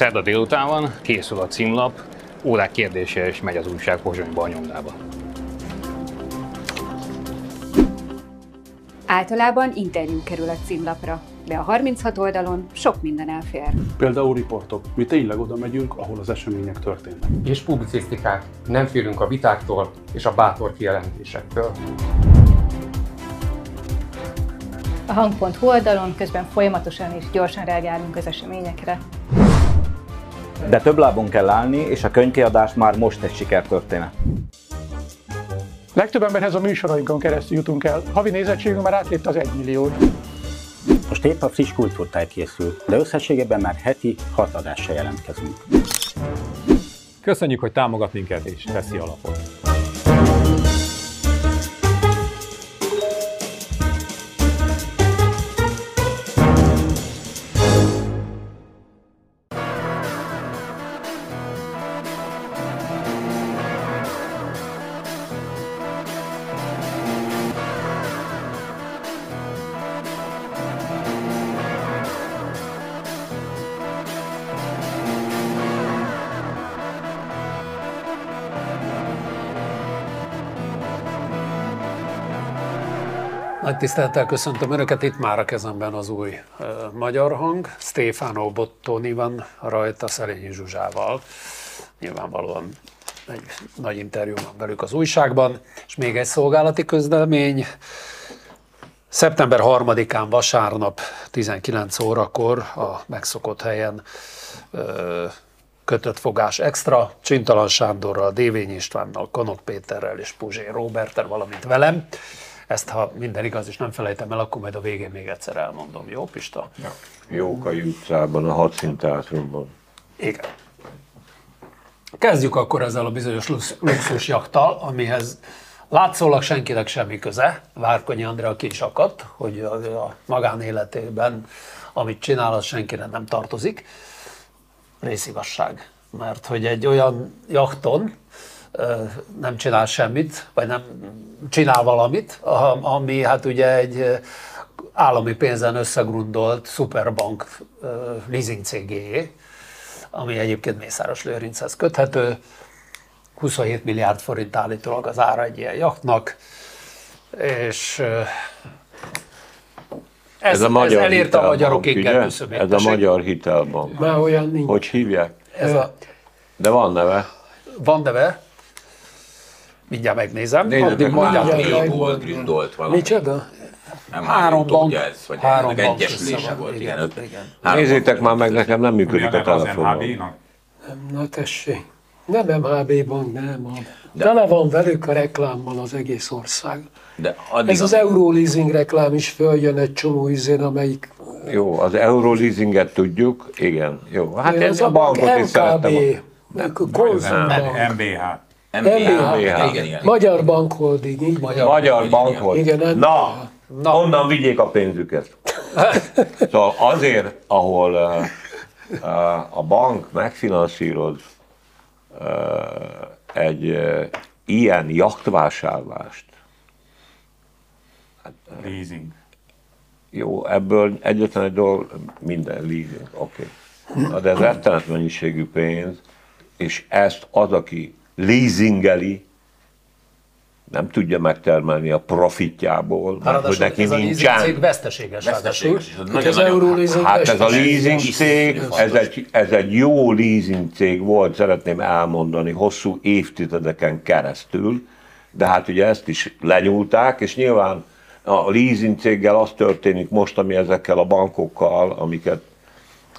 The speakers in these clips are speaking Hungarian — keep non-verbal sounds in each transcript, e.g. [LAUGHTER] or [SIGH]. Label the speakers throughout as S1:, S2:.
S1: Szerda délután van, készül a címlap, órák kérdése és megy az újság Pozsonyba a nyomdába.
S2: Általában interjú kerül a címlapra, de a 36 oldalon sok minden elfér.
S3: Például riportok. Mi tényleg oda megyünk, ahol az események történnek.
S4: És publicisztikák. Nem félünk a vitáktól és a bátor kijelentésektől.
S5: A hang.hu oldalon közben folyamatosan és gyorsan reagálunk az eseményekre.
S6: De több lábon kell állni, és a könyvkiadás már most egy sikertörténet.
S7: Legtöbb emberhez a műsorainkon keresztül jutunk el. Havi nézettségünk már átlépte az 1 milliót.
S6: Most épp a friss kultúrtáj készül, de összességében már heti hat adással jelentkezünk.
S8: Köszönjük, hogy támogat minket és veszi alapot.
S9: Tisztelettel köszöntöm Önöket, itt már a kezemben az új uh, magyar hang. Stefano Bottoni van rajta Szelényi Zsuzsával. Nyilvánvalóan egy nagy interjú van velük az újságban, és még egy szolgálati közlemény. Szeptember 3-án vasárnap 19 órakor a megszokott helyen uh, kötött fogás extra, Csintalan Sándorral, Dévény Istvánnal, Kanok Péterrel és Puzsé Roberter, valamint velem. Ezt, ha minden igaz, és nem felejtem el, akkor majd a végén még egyszer elmondom. Jó, Pista? Ja.
S10: Jókai utcában, a hadszíntátrumban.
S9: Igen. Kezdjük akkor ezzel a bizonyos luxus jaktal, amihez látszólag senkinek semmi köze. Várkonyi Andrea ki is akadt, hogy a magánéletében, amit csinál, az senkire nem tartozik. Részigasság. Mert hogy egy olyan jakton, nem csinál semmit, vagy nem csinál valamit, ami hát ugye egy állami pénzen összegrundolt szuperbank leasing cégé, ami egyébként Mészáros Lőrinchez köthető. 27 milliárd forint állítólag az ára egy ilyen jachtnak, és ez, ez, a magyar ez elérte a magyarok égen
S10: Ez a magyar hitelbank.
S7: Már olyan nincs.
S10: Hogy hívják? Ez a... De van neve.
S9: Van neve. Mindjárt megnézem.
S11: Nézzük meg, mondjál, hol gründolt valami.
S7: Micsoda?
S11: Nem
S9: három bank.
S11: Ez, vagy
S9: három bank
S11: egyesülése volt. Igen, igen.
S10: igen. Nézzétek már meg, nekem nem működik a telefonom.
S7: Na tessék. Nem MHB bank, nem. De Tele van velük a reklámmal az egész ország. De Ez az Euroleasing reklám is följön egy csomó izén, amelyik...
S10: Jó, az Euroleasinget tudjuk, igen. Jó, hát
S7: ez, ez a bankot is szerettem.
S8: MBH.
S7: MBH. Igen, igen. Magyar Bankholding, így
S10: Magyar, Magyar Bankholding. Igen, Na, Na, onnan vigyék a pénzüket. [LAUGHS] szóval azért, ahol uh, uh, a bank megfinanszíroz uh, egy uh, ilyen jachtvásárlást.
S8: Hát, uh, leasing.
S10: Jó, ebből egyetlen egy dolog, minden leasing, oké. Okay. De ez rettenet mennyiségű pénz, és ezt az, aki leasingeli, nem tudja megtermelni a profitjából,
S9: mert hogy neki ez nincsen. Ez a cég veszteséges.
S11: Veszteséges.
S7: Ez nagyon,
S10: hát ez a leasing cég, ez egy, ez egy jó leasing cég volt, szeretném elmondani, hosszú évtizedeken keresztül, de hát ugye ezt is lenyúlták, és nyilván a leasing céggel az történik most, ami ezekkel a bankokkal, amiket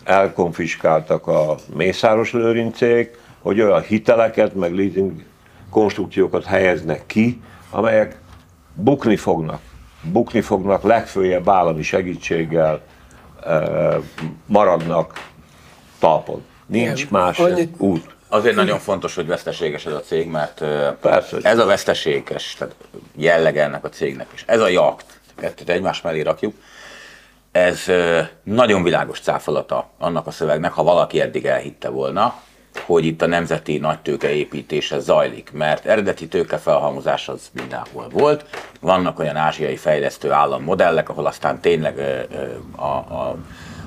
S10: elkonfiskáltak a Mészáros Lőrincék, hogy olyan hiteleket, meg leasing konstrukciókat helyeznek ki, amelyek bukni fognak. Bukni fognak, legfőjebb állami segítséggel maradnak talpon. Nincs Igen, más annyit... út.
S11: Azért nagyon fontos, hogy veszteséges ez a cég, mert Persze, ez a veszteséges tehát jellege ennek a cégnek is. Ez a jakt, kettőt egymás mellé rakjuk, ez nagyon világos cáfolata annak a szövegnek, ha valaki eddig elhitte volna, hogy itt a nemzeti nagytőke építése zajlik, mert eredeti tőkefelhalmozás az mindenhol volt. Vannak olyan ázsiai fejlesztő állammodellek, ahol aztán tényleg a, a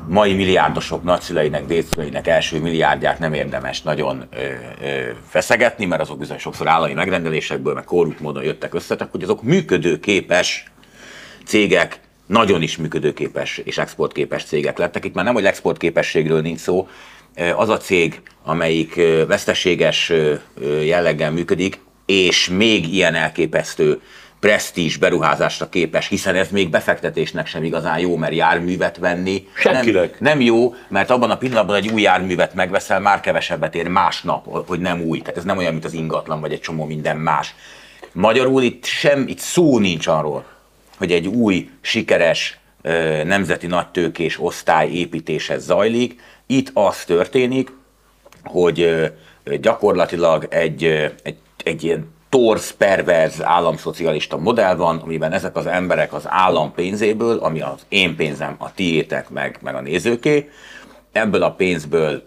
S11: mai milliárdosok nagyszüleinek, dédszüleinek első milliárdját nem érdemes nagyon ö, ö, feszegetni, mert azok bizony sokszor állami megrendelésekből, meg korrupt módon jöttek össze, hogy azok működőképes cégek, nagyon is működőképes és exportképes cégek lettek. Itt már nem, hogy exportképességről nincs szó, az a cég, amelyik veszteséges jelleggel működik, és még ilyen elképesztő presztízs beruházásra képes, hiszen ez még befektetésnek sem igazán jó, mert járművet venni. Nem, nem jó, mert abban a pillanatban egy új járművet megveszel, már kevesebbet ér másnap, hogy nem új. Tehát ez nem olyan, mint az ingatlan, vagy egy csomó minden más. Magyarul itt sem, itt szó nincs arról, hogy egy új, sikeres, nemzeti nagytőkés osztály építése zajlik. Itt az történik, hogy gyakorlatilag egy, egy, egy ilyen torz, perverz államszocialista modell van, amiben ezek az emberek az állam pénzéből, ami az én pénzem, a tiétek, meg, meg a nézőké, ebből a pénzből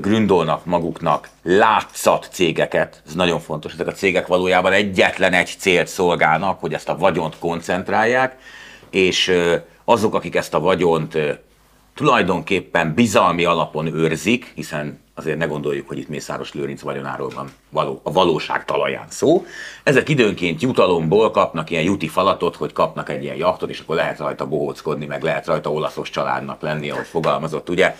S11: gründolnak maguknak látszat cégeket, ez nagyon fontos, ezek a cégek valójában egyetlen egy célt szolgálnak, hogy ezt a vagyont koncentrálják, és azok, akik ezt a vagyont tulajdonképpen bizalmi alapon őrzik, hiszen azért ne gondoljuk, hogy itt Mészáros Lőrinc vagyonáról van való, a valóság talaján szó. Ezek időnként jutalomból kapnak ilyen juti falatot, hogy kapnak egy ilyen jachtot, és akkor lehet rajta bohóckodni, meg lehet rajta olaszos családnak lenni, ahogy fogalmazott, ugye?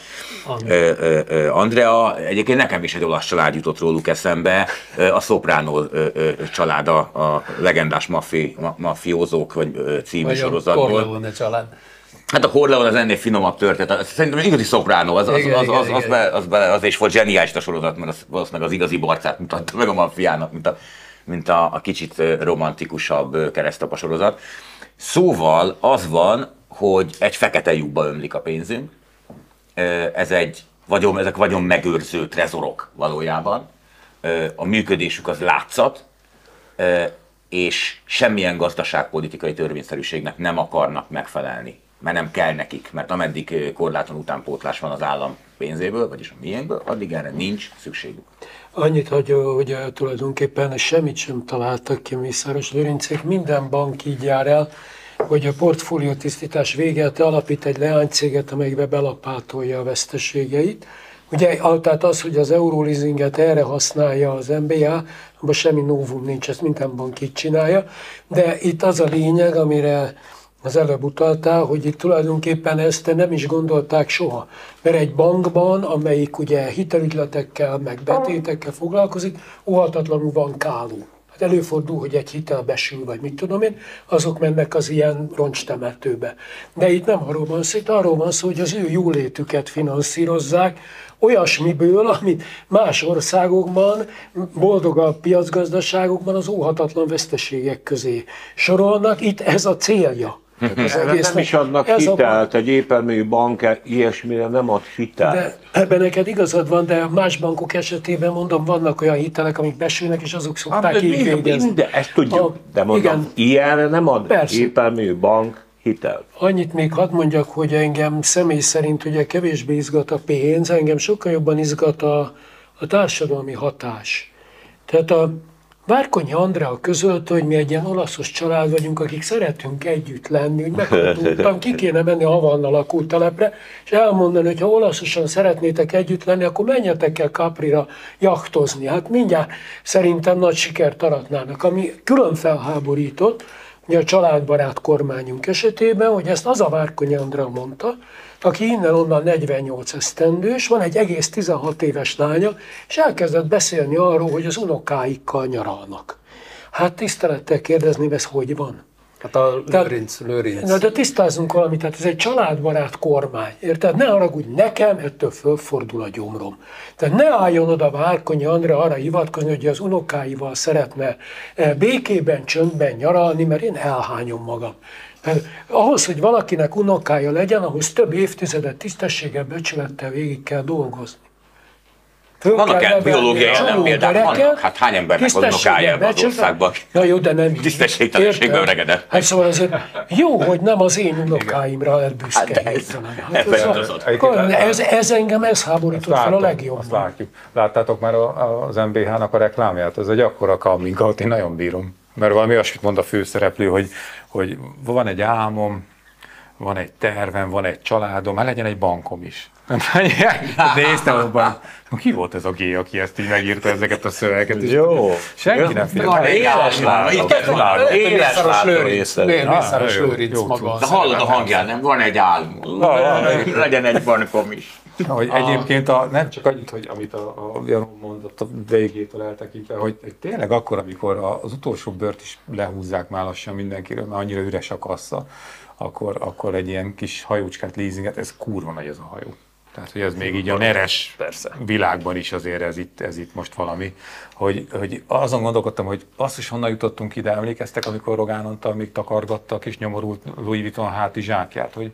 S11: Ö, ö, ö, Andrea, egyébként nekem is egy olasz család jutott róluk eszembe, a Soprano ö, ö, család a, a legendás mafi, ma, mafiózók, vagy című vagy sorozatból.
S9: A család.
S11: Hát a Corleone az ennél finomabb történet. Szerintem igazi szopránó, az, az, az, az, az, be, az, be, az is volt zseniális a sorozat, mert az, valószínűleg az igazi barcát mutatta meg a maffiának, mint a, mint a, a kicsit romantikusabb keresztapa sorozat. Szóval az van, hogy egy fekete lyukba ömlik a pénzünk. Ez egy vagyon, ezek vagyon megőrző trezorok valójában. A működésük az látszat, és semmilyen gazdaságpolitikai törvényszerűségnek nem akarnak megfelelni mert nem kell nekik, mert ameddig korláton utánpótlás van az állam pénzéből, vagyis a miénkből, addig erre nincs szükségük.
S7: Annyit, hogy, hogy tulajdonképpen semmit sem találtak ki Mészáros Lőrincék, minden bank így jár el, hogy a portfólió tisztítás véget alapít egy leánycéget, amelyikbe belapátolja a veszteségeit. Ugye, tehát az, hogy az euroleasinget erre használja az MBA, abban semmi novum nincs, ezt minden bank így csinálja, de itt az a lényeg, amire az előbb utaltál, hogy itt tulajdonképpen ezt nem is gondolták soha. Mert egy bankban, amelyik ugye hitelügyletekkel, meg betétekkel foglalkozik, óhatatlanul van káló. Hát előfordul, hogy egy hitel besül, vagy mit tudom én, azok mennek az ilyen roncstemetőbe. De itt nem arról van szó, itt arról van szó, hogy az ő jólétüket finanszírozzák, olyasmiből, amit más országokban, boldogabb piacgazdaságokban az óhatatlan veszteségek közé sorolnak. Itt ez a célja.
S10: Ez egész nem is adnak ez hitelt, a... egy épelmű bank ilyesmire nem ad hitelt.
S7: De ebben neked igazad van, de más bankok esetében mondom, vannak olyan hitelek, amik besülnek, és azok szokták hát, így végezni.
S10: De ezt tudjuk, a, de mondom, igen, ilyenre nem ad Persze. épelmű bank hitel.
S7: Annyit még hadd mondjak, hogy engem személy szerint ugye kevésbé izgat a pénz, engem sokkal jobban izgat a, a társadalmi hatás. Tehát a, Várkonyi Andrea közölte, hogy mi egy ilyen olaszos család vagyunk, akik szeretünk együtt lenni, hogy meghatottam, ki kéne menni a Havanna lakótelepre, és elmondani, hogy ha olaszosan szeretnétek együtt lenni, akkor menjetek el Caprira jachtozni. Hát mindjárt szerintem nagy sikert aratnának, ami külön felháborított, a családbarát kormányunk esetében, hogy ezt az a Várkonyi Andrea mondta, aki innen-onnan 48 esztendős, van egy egész 16 éves lánya, és elkezdett beszélni arról, hogy az unokáikkal nyaralnak. Hát tisztelettel kérdezni, ez hogy van?
S9: Hát a Lőrinc, Lőrinc.
S7: Na, de tisztázunk valamit, tehát ez egy családbarát kormány, érted? Ne haragudj, nekem ettől fölfordul a gyomrom. Tehát ne álljon oda Várkonyi Andrea arra hivatkozni, hogy az unokáival szeretne eh, békében, csöndben nyaralni, mert én elhányom magam. Mert ahhoz, hogy valakinek unokája legyen, ahhoz több évtizedet tisztességgel, becsülettel végig kell dolgozni.
S11: Vannak-e biológiai ellenpéldák? Vannak. Hát hány embernek van unokája ebben az országban?
S7: Na jó, de nem [LAUGHS]
S11: Tisztességtelenségbe öregedett.
S7: Hát szóval azért jó, hogy nem az én unokáimra elbüszkeítenem. Hát ez, szóval, ez, ez engem ez háborított fel a legjobban. Azt
S8: látjuk. Láttátok már az MBH-nak a reklámját? Ez egy akkora coming out, én nagyon bírom. Mert valami olyasmit mond a főszereplő, hogy, hogy van egy álmom, van egy tervem, van egy családom, hát legyen egy bankom is. Néztem abban, ki volt ez a G, aki ezt így megírta ezeket a szövegeket?
S10: Jó.
S8: Senki nem figyel.
S11: Éles
S9: Mészáros Lőrinc maga.
S11: De hallod a hangján, nem? Van egy álmom. Legyen egy bankom is.
S8: Hogy egyébként a, nem csak annyit, hogy amit a, a Janó mondott a végétől eltekintve, hogy, hogy tényleg akkor, amikor az utolsó bört is lehúzzák már lassan mindenkiről, mert annyira üres a kassa, akkor, akkor egy ilyen kis hajócskát leasinget, ez kurva nagy ez a hajó. Tehát, hogy ez még így a neres Persze. világban is azért ez itt, ez itt most valami, hogy, hogy azon gondolkodtam, hogy azt is honnan jutottunk ide, emlékeztek, amikor Rogán Antal még takargatta a kis nyomorult Louis Vuitton háti zsákját, hogy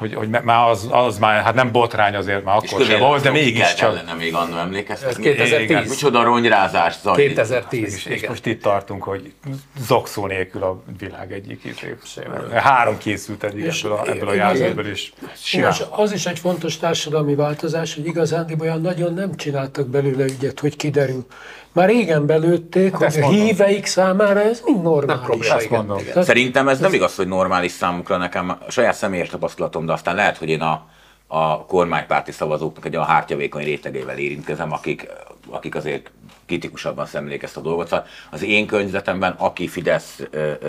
S8: hogy, hogy már az, az már, hát nem botrány azért, már akkor sem volt, de mégiscsak.
S11: ellene még annól emlékeztek.
S9: 2010.
S11: Micsoda rongyrázás zajlik.
S9: 2010.
S8: És, és most itt tartunk, hogy zokszó nélkül a világ egyik Három készült eddig ebből a, ebből a jelzőből is.
S7: És az is egy fontos társadalmi változás, hogy igazán olyan nagyon nem csináltak belőle ügyet, hogy kiderül. Már régen belőtték, hát hogy a híveik számára ez mind normális.
S8: Nem ezt mondom.
S11: Tehát, Szerintem ez nem igaz, hogy normális számukra nekem a saját személyes tapasztalatom, de aztán lehet, hogy én a, a kormánypárti szavazóknak egy olyan hártyavékony rétegével érintkezem, akik, akik azért kritikusabban szemlék ezt a dolgot. Szóval az én környezetemben, aki Fidesz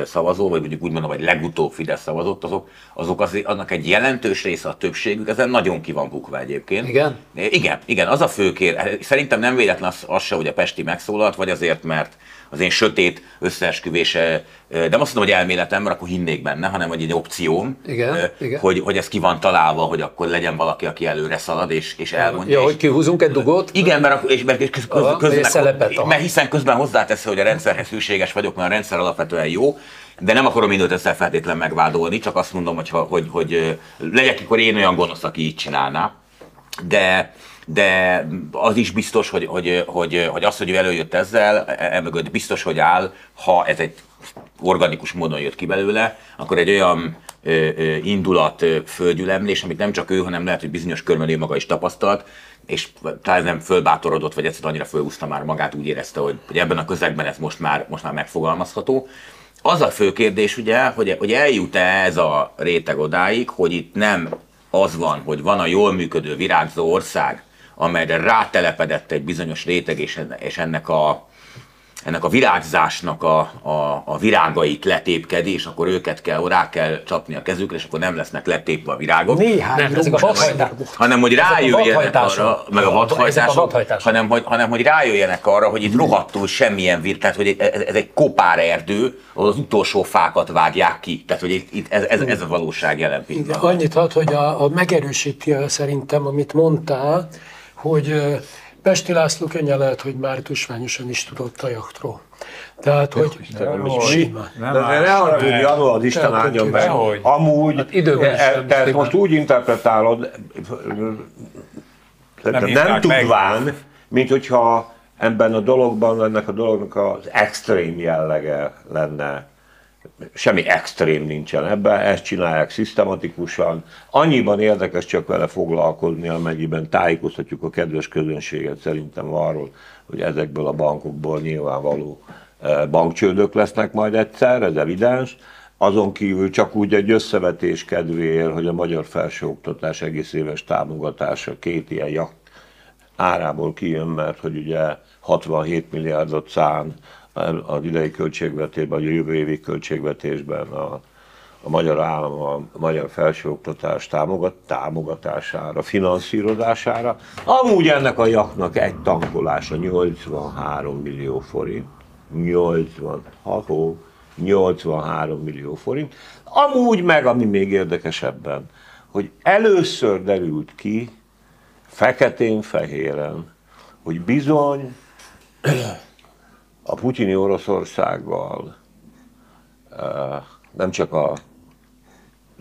S11: szavazó, vagy mondjuk úgy mondom, hogy legutóbb Fidesz szavazott, azok, azok azért, annak egy jelentős része a többségük, ezen nagyon ki van bukva egyébként.
S9: Igen?
S11: Igen, igen, az a fő kér. Szerintem nem véletlen az, az se, hogy a Pesti megszólalt, vagy azért, mert az én sötét összeesküvése, nem azt mondom, hogy elméletem, mert akkor hinnék benne, hanem hogy egy opcióm,
S9: igen, igen.
S11: Hogy, hogy ez ki van találva, hogy akkor legyen valaki, aki előre szalad és, és elmondja.
S9: Ja,
S11: és,
S9: hogy kihúzunk egy dugót?
S11: Igen, mert, és, mert, köz, köz,
S9: Aha,
S11: közben,
S9: szelepet,
S11: mert hiszen közben hozzátesz, hogy a rendszerhez hűséges vagyok, mert a rendszer alapvetően jó, de nem akarom mindent ezzel feltétlen megvádolni, csak azt mondom, hogy, hogy, hogy legyek akkor én olyan gonosz, aki így csinálná. De, de az is biztos, hogy, hogy, hogy, hogy az, hogy ő előjött ezzel, emögött biztos, hogy áll, ha ez egy organikus módon jött ki belőle, akkor egy olyan ö, ö, indulat ö, földgyülemlés, amit nem csak ő, hanem lehet, hogy bizonyos körben ő maga is tapasztalt, és talán nem fölbátorodott, vagy egyszerűen annyira fölhúzta már magát, úgy érezte, hogy, hogy ebben a közegben ez most már, most már megfogalmazható. Az a fő kérdés ugye, hogy, hogy eljut-e ez a réteg odáig, hogy itt nem az van, hogy van a jól működő virágzó ország, amelyre rátelepedett egy bizonyos réteg, és ennek a, ennek a virágzásnak a, a, a virágait letépkedi, és akkor őket kell, rá kell csapni a kezükre, és akkor nem lesznek letépve a virágok.
S7: Néhány
S9: nem, ezek a vadhajtások.
S11: Hanem, hogy rájöjjenek arra, meg a vadhajtások, hanem, hogy, hanem, hogy rájöjjenek arra, hogy itt rohadtul semmilyen vir, tehát hogy ez, ez egy kopár erdő, ahol az utolsó fákat vágják ki. Tehát, hogy itt, ez, ez, ez a valóság jelen pillanatban.
S7: Annyit ad, hogy a, a megerősíti szerintem, amit mondtál, hogy Pesti László könnyen lehet, hogy már tusványosan is tudott a jachtról. Tehát, hogy
S10: nem simán. Nem, de ne arra Janó, az Isten áldjon meg. Amúgy, hát időben e, te ezt most úgy interpretálod, nem, nem tudván, mint hogyha ebben a dologban, ennek a dolognak az extrém jellege lenne semmi extrém nincsen ebben, ezt csinálják szisztematikusan. Annyiban érdekes csak vele foglalkozni, amennyiben tájékoztatjuk a kedves közönséget szerintem arról, hogy ezekből a bankokból nyilvánvaló eh, bankcsődök lesznek majd egyszer, ez evidens. Azon kívül csak úgy egy összevetés kedvéért, hogy a magyar felsőoktatás egész éves támogatása két ilyen jakt árából kijön, mert hogy ugye 67 milliárdot szán az idei költségvetésben, vagy a jövő évi költségvetésben a, a magyar állam a magyar felsőoktatás támogat, támogatására, finanszírozására. Amúgy ennek a jaknak egy tankolása 83 millió forint. 80, ha 83 millió forint. Amúgy meg, ami még érdekesebben, hogy először derült ki, feketén-fehéren, hogy bizony a putyini Oroszországgal nem csak a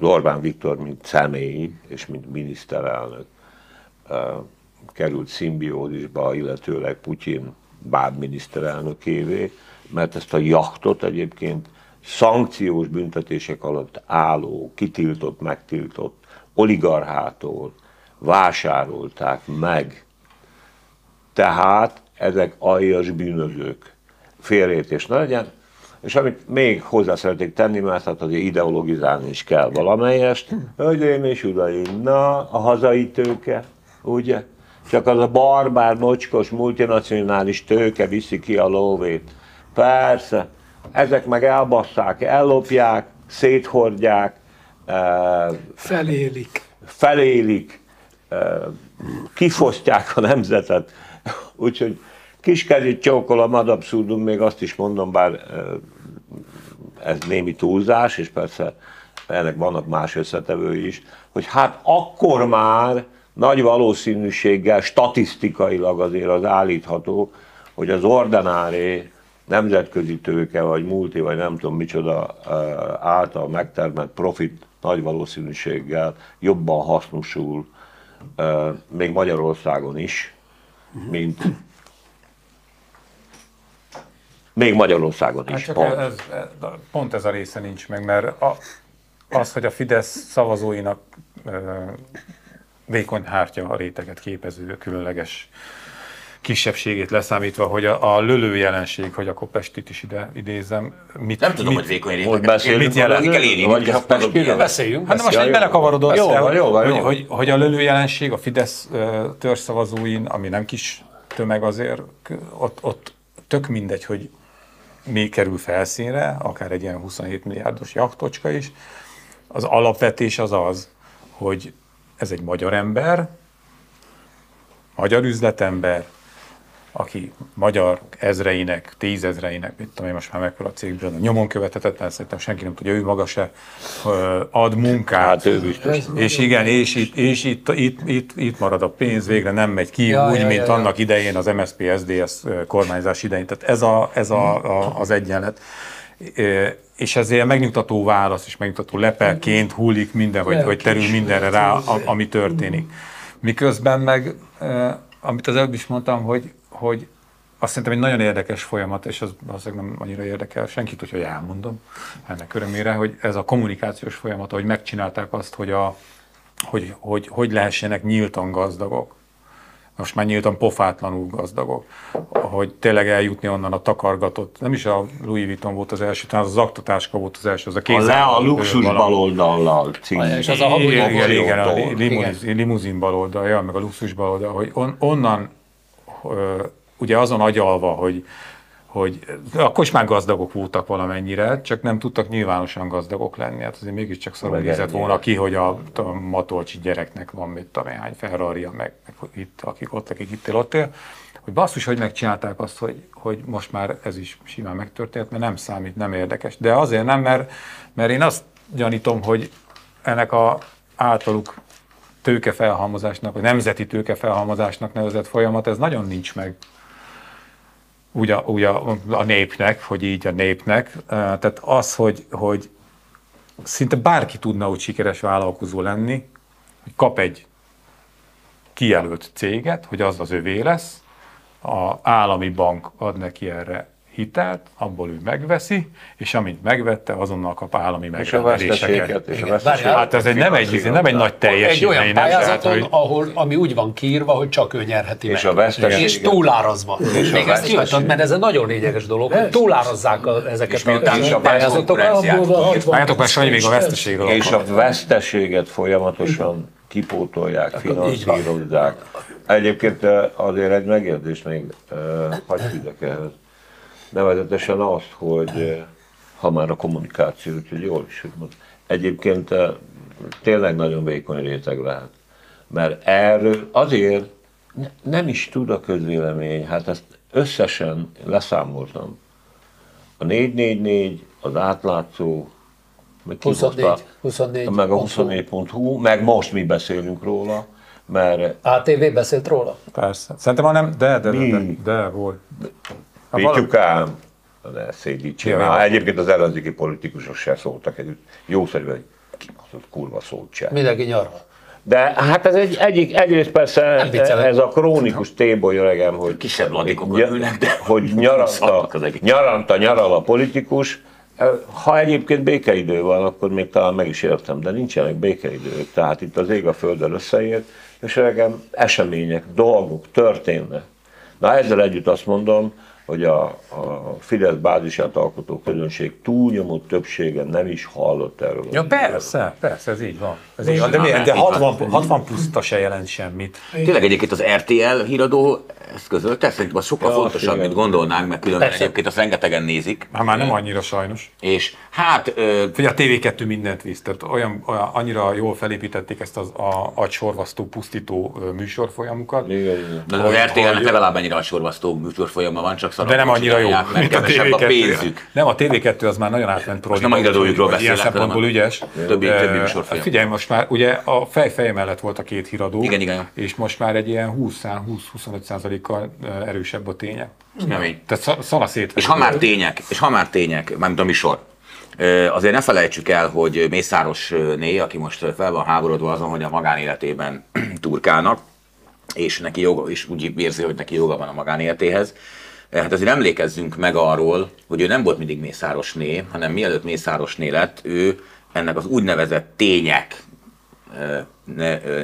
S10: Orbán Viktor, mint személy és mint miniszterelnök került szimbiózisba, illetőleg Putyin báb miniszterelnökévé, mert ezt a jachtot egyébként szankciós büntetések alatt álló, kitiltott, megtiltott oligarchától vásárolták meg. Tehát ezek aljas bűnözők. Félrejtés ne legyen. És amit még hozzá szeretnék tenni, mert hát azért ideologizálni is kell valamelyest. Hölgyeim és uraim, na, a hazai tőke, ugye? Csak az a barbár, mocskos, multinacionális tőke viszi ki a lóvét. Persze, ezek meg elbasszák, ellopják, széthordják.
S7: felélik.
S10: Felélik, kifosztják a nemzetet. Úgyhogy kiskezit csókolom ad abszurdum, még azt is mondom, bár ez némi túlzás, és persze ennek vannak más összetevői is, hogy hát akkor már nagy valószínűséggel statisztikailag azért az állítható, hogy az ordinári nemzetközi tőke, vagy multi, vagy nem tudom micsoda által megtermelt profit nagy valószínűséggel jobban hasznosul még Magyarországon is, mint még Magyarországon is.
S8: Hát
S10: pont.
S8: Ez, ez, pont ez a része nincs meg, mert a, az, hogy a Fidesz szavazóinak vékony hártya a réteget képező különleges kisebbségét leszámítva, hogy a, a lölő jelenség, hogy a Kopestit is ide idézem.
S11: Mit, nem tudom,
S8: mit,
S11: hogy vékony
S10: réteget.
S8: Mit jelent?
S11: Kell érni, vagy ha
S9: Beszéljünk.
S8: Hát most egy belekavarodott,
S10: jó, jó, van,
S8: hogy,
S10: jó.
S8: hogy, hogy, a lölő jelenség a Fidesz törzszavazóin, ami nem kis tömeg azért, ott, ott tök mindegy, hogy mi kerül felszínre, akár egy ilyen 27 milliárdos jachtocska is, az alapvetés az az, hogy ez egy magyar ember, magyar üzletember, aki magyar ezreinek, tízezreinek, mit tudom én most már mekkora cégből, nyomon követhetetlen, szerintem senki nem tudja, ő maga se ad munkát.
S10: Hát ő biztos.
S8: És igen, és, itt, és itt, itt, itt, itt marad a pénz, végre nem megy ki,
S9: Ja,
S8: úgy,
S9: ja,
S8: mint
S9: ja, ja.
S8: annak idején az MSZP SZDSZ kormányzás idején. Tehát ez, a, ez a, a, az egyenlet. És ezért megnyugtató válasz és megnyugtató lepelként hullik minden, vagy, vagy terül mindenre rá, ami történik. Miközben meg, amit az előbb is mondtam, hogy, hogy azt szerintem egy nagyon érdekes folyamat, és az valószínűleg nem annyira érdekel senkit, hogy elmondom ennek örömére, hogy ez a kommunikációs folyamat, hogy megcsinálták azt, hogy, a, hogy, hogy, hogy lehessenek nyíltan gazdagok. Most már nyíltan pofátlanul gazdagok. Hogy tényleg eljutni onnan a takargatott, nem is a Louis Vuitton volt az első, talán az az aktatáska volt az első, az a
S10: A
S8: kézzel.
S10: le a luxus baloldallal.
S9: És az a
S8: igen, igen, igen, a limuzin, baloldal, ja, meg a luxus baloldal, hogy on, onnan ugye azon agyalva, hogy, hogy akkor is már gazdagok voltak valamennyire, csak nem tudtak nyilvánosan gazdagok lenni. Hát azért mégiscsak szarul nézett volna ki, hogy a, a matolcsi gyereknek van mit tudom hány ferrari meg, meg itt, akik ott, akik itt él, ott él. Hogy basszus, hogy megcsinálták azt, hogy, hogy most már ez is simán megtörtént, mert nem számít, nem érdekes. De azért nem, mert, mert én azt gyanítom, hogy ennek a általuk tőkefelhalmozásnak, vagy nemzeti tőkefelhalmozásnak nevezett folyamat, ez nagyon nincs meg úgy a, úgy a, a népnek, hogy így a népnek. Tehát az, hogy, hogy szinte bárki tudna úgy sikeres vállalkozó lenni, hogy kap egy kijelölt céget, hogy az az övé lesz, a állami bank ad neki erre hitelt, abból ő megveszi, és amint megvette, azonnal kap állami megrendeléseket.
S10: és a
S9: várjál.
S8: Hát ez egy, nem, egy, nem egy nagy
S9: Egy
S8: teljesítmény,
S9: olyan
S8: nem? Tehát,
S9: pályázaton,
S8: hogy,
S9: ahol, ami úgy van kiírva, hogy csak ő nyerheti
S10: És
S9: meg.
S10: a veszteséget.
S9: És túlárazva.
S10: És a
S9: Még ezt kihagytad, mert ez egy nagyon lényeges dolog, hogy túlárazzák a, ezeket
S11: És miután a
S9: pályázatokat.
S11: konkurenciát
S7: Abból van
S11: kiírt.
S7: 60
S8: Várjátok, mert Sanyi még a veszteségről
S10: És a veszteséget folyamatosan kipótolják, finanszírozzák. Egyébként azért egy megjegyzést még fűzek ehhez. Nevezetesen azt, hogy eh, ha már a kommunikáció, úgyhogy jól is hogy mond. Egyébként eh, tényleg nagyon vékony réteg lehet. Mert erről azért ne- nem is tud a közvélemény, hát ezt összesen leszámoltam. A 444, az átlátszó, meg ki
S9: 24,
S10: hozta?
S9: 24.
S10: meg a 24.hu, meg most mi beszélünk róla, mert
S9: ATV beszélt róla?
S8: Persze. Szerintem már nem, de, de, de, de, de volt.
S10: Pityukám, ne szédítsél. Egyébként az ellenzéki politikusok se szóltak együtt. Jószerűen kibaszott kurva szót se.
S9: Mindenki nyarra.
S10: De hát ez egy, egyik, egyrészt persze ez a krónikus téboly öregem, hogy,
S11: Kisebb ladikok
S10: nya-
S11: ülnek, de
S10: hogy nyaranta, nyaranta nyaral a politikus. Ha egyébként békeidő van, akkor még talán meg is értem, de nincsenek békeidők. Tehát itt az ég a földön összeért, és öregem események, dolgok történnek. Na ezzel együtt azt mondom, hogy a, a Fidesz bázisát alkotó közönség túlnyomó többsége nem is hallott erről.
S8: Ja persze, persze, ez így van. Ez
S11: Így
S8: van. De, milyen, de
S11: így van.
S8: 60, 60 puszta se jelent semmit.
S11: Tényleg egyébként az RTL híradó ezt közölte, szerintem az sokkal
S8: Ja,
S11: fontosabb,
S8: igen.
S11: mint gondolnánk, mert különben
S8: Persze.
S11: egyébként azt rengetegen nézik.
S8: Hát már nem annyira sajnos.
S11: És hát... Ö,
S8: Figyelj, a TV2 mindent visz, tehát olyan, olyan, annyira jól felépítették ezt az a, agysorvasztó, pusztító műsorfolyamukat.
S11: de az RTL-nek legalább ennyire a sorvasztó műsorfolyama van, csak szarok
S8: De nem annyira jó,
S11: mert
S8: mint a
S11: kevesebb a
S8: TV2.
S11: pénzük.
S8: Nem, a TV2 az már nagyon átment
S11: Most nem a híradójukról
S8: hogy Ilyen
S11: beszélek, hanem
S8: szempontból
S11: a
S8: ügyes.
S11: többi- többi műsorfolyam.
S8: Figyelj, most már ugye a fejfeje mellett volt a két híradó.
S11: Igen, igen.
S8: És most már egy ilyen 20-25 százalékkal erősebb a tények.
S11: Kemény.
S8: Tehát szala- szala szét.
S11: És ha már tények, és ha már tények, mármint a műsor, ö, azért ne felejtsük el, hogy Mészáros Né, aki most fel van háborodva azon, hogy a magánéletében [CLEARS THROAT] turkálnak, és neki joga, és úgy érzi, hogy neki joga van a magánéletéhez. Hát azért emlékezzünk meg arról, hogy ő nem volt mindig Mészárosné, hanem mielőtt Mészárosné lett, ő ennek az úgynevezett tények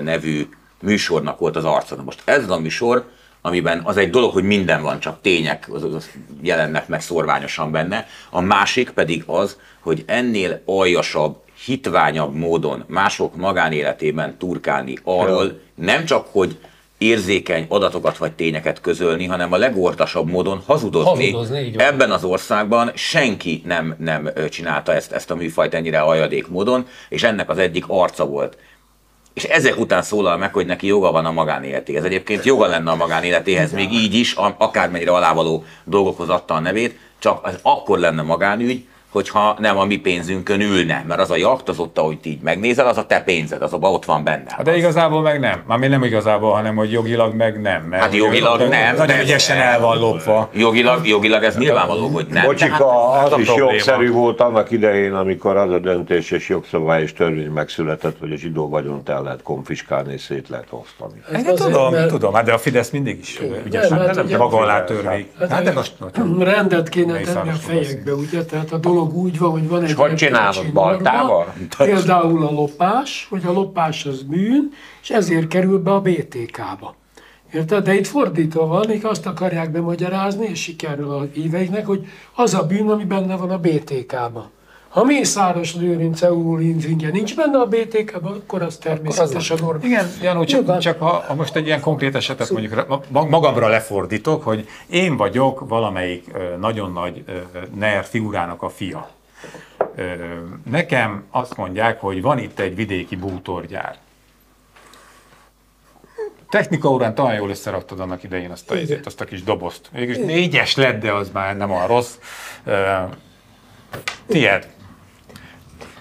S11: nevű műsornak volt az arca. Most ez a műsor, amiben az egy dolog, hogy minden van, csak tények az, az jelennek meg szorványosan benne. A másik pedig az, hogy ennél aljasabb, hitványabb módon mások magánéletében turkálni arról, nem csak, hogy érzékeny adatokat vagy tényeket közölni, hanem a legortasabb módon hazudozni.
S7: Hazudozni.
S11: Ebben az országban senki nem, nem csinálta ezt, ezt a műfajt ennyire ajadék módon, és ennek az egyik arca volt. És ezek után szólal meg, hogy neki joga van a magánéletéhez. Egyébként joga lenne a magánéletéhez, még így is, akármennyire alávaló dolgokhoz adta a nevét, csak az akkor lenne magánügy, hogyha nem a mi pénzünkön ülne. Mert az a jakt, az ott, ahogy így megnézel, az a te pénzed, az abban ott van benne.
S8: Hát De igazából meg nem. Már nem igazából, hanem hogy jogilag meg nem. Mert
S11: Hát jogilag
S8: ugye
S11: nem.
S8: Nagyon ügyesen el van lopva.
S11: Jogilag, jogilag ez nyilvánvaló, hogy nem.
S10: Bocsika,
S11: Tehát-
S10: az is jogszerű volt annak idején, amikor az a döntés és jogszabály és törvény megszületett, hogy a zsidó vagyont el lehet konfiskálni és szét lehet osztani.
S7: Ez
S8: Hát,
S7: azért,
S8: tudom,
S7: mert-
S8: tudom, hát de a Fidesz mindig is ügyesen,
S7: hát
S8: nem, nem
S7: ugye-
S8: maga alá törvény.
S7: Hát,
S8: Hát de most,
S7: rendet kéne tenni a
S8: Mészáros
S7: fejekbe, ugye? Tehát a dolog úgy van, hogy van egy...
S10: hogy csinálod, baltával?
S7: Például a lopás, hogy a lopás az bűn, és ezért kerül be a BTK-ba. Érted? De itt fordítva van, még azt akarják bemagyarázni, és sikerül a híveiknek, hogy az a bűn, ami benne van a BTK-ban. Ha Mészáros Lőrinc Eurolínzingje nincs benne a BTK-ban, akkor az természetes a norma.
S8: Igen, Janó, csak, csak ha, ha most egy ilyen konkrét esetet mondjuk ma- magamra lefordítok, hogy én vagyok valamelyik nagyon nagy NER figurának a fia. Nekem azt mondják, hogy van itt egy vidéki bútorgyár. Technika órán talán jól összeraktad annak idején azt a, izét, azt a kis dobozt. Végülis négyes lett, de az már nem olyan rossz. Tied.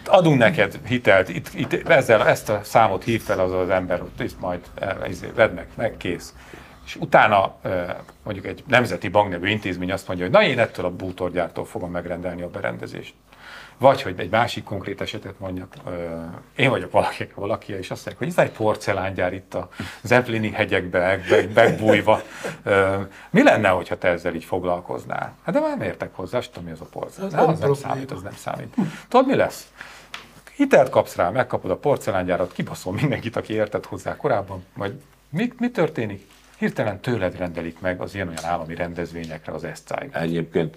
S8: Adunk neked hitelt, itt, itt ezzel, ezt a számot hív fel az az ember, ott itt majd eh, izé, vedd meg, meg, kész. És utána eh, mondjuk egy nemzeti bank nevű intézmény azt mondja, hogy na én ettől a bútorgyártól fogom megrendelni a berendezést. Vagy hogy egy másik konkrét esetet mondjak, ö, én vagyok valaki, valaki, és azt mondják, hogy ez egy porcelángyár itt a Zeppelini hegyekbe, meg- megbújva. Mi lenne, hogyha te ezzel így foglalkoznál? Hát de már nem értek hozzá, azt tudom, mi az a porcelán.
S7: Ez
S8: Nem, az nem számít, az nem számít. Tudod, mi lesz? Hitelt kapsz rá, megkapod a porcelángyárat, kibaszol mindenkit, aki értett hozzá korábban, majd mi, mi történik? Hirtelen tőled rendelik meg az ilyen olyan állami rendezvényekre az eszcáig.
S10: Egyébként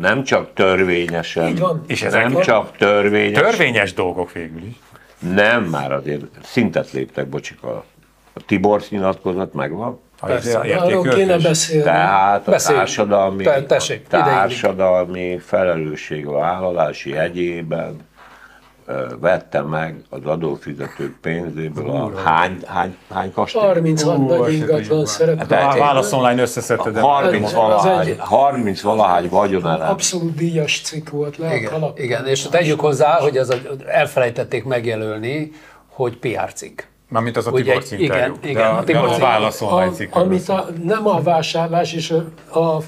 S10: nem csak törvényesen,
S7: Így van.
S8: És
S10: nem
S8: ezek
S10: csak törvényes,
S8: törvényes dolgok végül is.
S10: nem már azért szintet léptek, bocsika. A Tibor nyilatkozat megvan.
S7: Persze, arról kéne beszélni.
S10: Tehát a
S7: Beszéljünk.
S10: társadalmi,
S7: Te- tessék,
S10: a társadalmi felelősségvállalási jegyében ö, vette meg az adófizetők pénzéből a hány, hány, hány kastély?
S7: 36 nagy ingatlan szerepel.
S10: Hát,
S8: A Válasz Online összeszedted.
S10: 30
S7: Az
S10: valahány,
S7: egy-
S10: 30 valahány vagyonárán.
S7: Abszolút díjas cikk volt le a
S9: Igen,
S7: kalap.
S9: igen, és tegyük hozzá, hogy az a, elfelejtették megjelölni, hogy PR cikk.
S8: Mármint az a
S9: Ugye,
S8: Tibor interjú.
S9: igen,
S8: De
S9: igen,
S8: a,
S9: a Tibor
S8: de a
S9: cikk.
S8: Válasz Online
S7: A,
S8: cikkről
S7: amit a, nem a vásárlás és a, a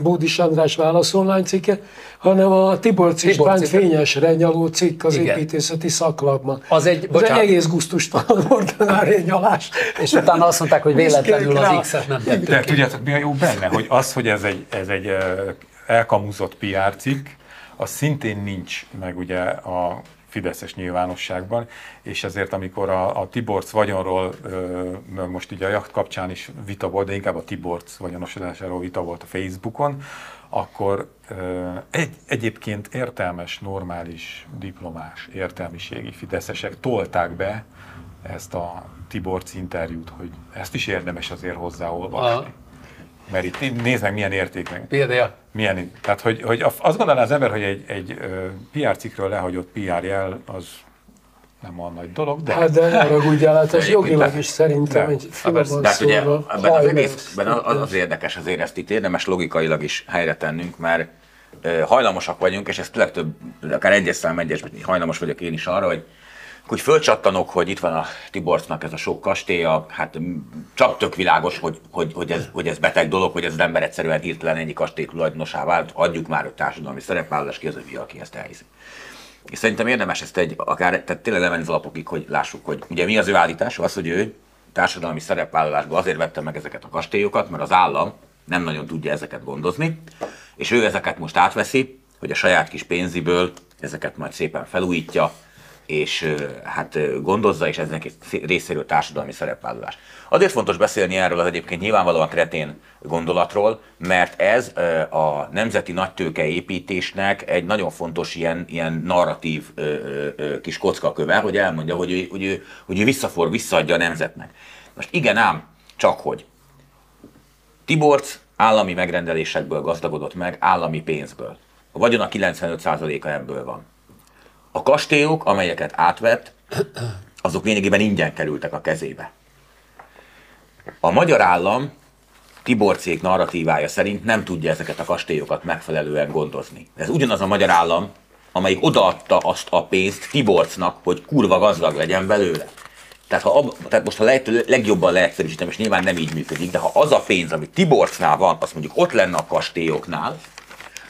S7: Bódis András válasz online cikke, hanem a Tibor István fényesre nyaló cikk az Igen. építészeti szaklapban. Az egy, Ez egy egész gusztustalan ordinári nyalás.
S9: És utána azt mondták, hogy véletlenül az X-et nem tettük.
S8: De tudjátok, mi a jó benne, hogy az, hogy ez egy, ez egy elkamuzott PR cikk, az szintén nincs meg ugye a fideszes nyilvánosságban, és ezért amikor a, a Tiborc vagyonról, most ugye a jacht kapcsán is vita volt, de inkább a Tiborc vagyonosodásáról vita volt a Facebookon, akkor egy, egyébként értelmes, normális, diplomás, értelmiségi fideszesek tolták be ezt a Tiborc interjút, hogy ezt is érdemes azért hozzáolvasni. A mert itt nézd meg, milyen érték meg.
S9: Például.
S8: Milyen, tehát, hogy, hogy azt gondolná az ember, hogy egy, egy PR cikkről lehagyott PR jel, az nem olyan nagy dolog, de...
S7: Hát de arra úgy hát ez jogilag is szerintem egy
S11: hát ugye, ebben az egészben az, az érdekes azért ezt itt érdemes logikailag is helyre tennünk, mert hajlamosak vagyunk, és ez tényleg több, akár egyes szám egyes, hajlamos vagyok én is arra, hogy hogy fölcsattanok, hogy itt van a Tiborcnak ez a sok kastélya, hát csak tök világos, hogy, hogy, hogy, ez, hogy ez beteg dolog, hogy ez az ember egyszerűen hirtelen ennyi kastély tulajdonosá vált, adjuk már a társadalmi szerepvállalás ki az övi, aki ezt elhiszi. És szerintem érdemes ezt egy, akár tehát tényleg lemenni az alapokig, hogy lássuk, hogy ugye mi az ő állítása, az, hogy ő társadalmi szerepvállalásba azért vette meg ezeket a kastélyokat, mert az állam nem nagyon tudja ezeket gondozni, és ő ezeket most átveszi, hogy a saját kis pénziből ezeket majd szépen felújítja, és hát gondozza, és eznek részéről társadalmi szerepvállalás. Azért fontos beszélni erről az egyébként nyilvánvalóan kretén gondolatról, mert ez a nemzeti nagytőke építésnek egy nagyon fontos ilyen, ilyen narratív kis kockaköve, hogy elmondja, hogy ő, hogy, ő, hogy ő visszafor, visszaadja a nemzetnek. Most igen ám, csak hogy Tiborc állami megrendelésekből gazdagodott meg, állami pénzből. A vagyon a 95%-a ebből van. A kastélyok, amelyeket átvett, azok lényegében ingyen kerültek a kezébe. A magyar állam Tiborcék narratívája szerint nem tudja ezeket a kastélyokat megfelelően gondozni. Ez ugyanaz a magyar állam, amelyik odaadta azt a pénzt Tiborcnak, hogy kurva gazdag legyen belőle. Tehát, ha tehát most ha lehet, legjobban leegyszerűsítem, és nyilván nem így működik, de ha az a pénz, ami Tiborcnál van, az mondjuk ott lenne a kastélyoknál,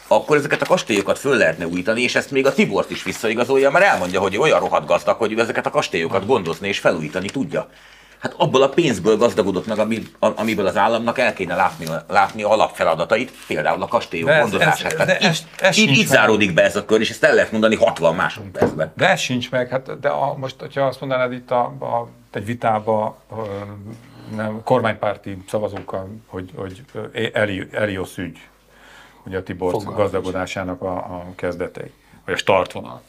S11: akkor ezeket a kastélyokat föl lehetne újítani, és ezt még a Tibort is visszaigazolja, mert elmondja, hogy olyan rohadt gazdag, hogy ezeket a kastélyokat gondozni és felújítani tudja. Hát abból a pénzből gazdagodott meg, amiből az államnak el kéne látni, látni a alapfeladatait, például a kastélyok de gondozását. Ez, ez, ez, ez így, így záródik be ez a kör, és ezt el lehet mondani 60 másodpercben.
S8: De ez sincs meg, hát, de a, most, hogyha azt mondanád itt a, a, egy vitába, a, nem, kormánypárti szavazókkal, hogy, hogy Eli, Elios ügy, ugye a Tibor gazdagodásának a, a kezdetei, vagy a startvonal.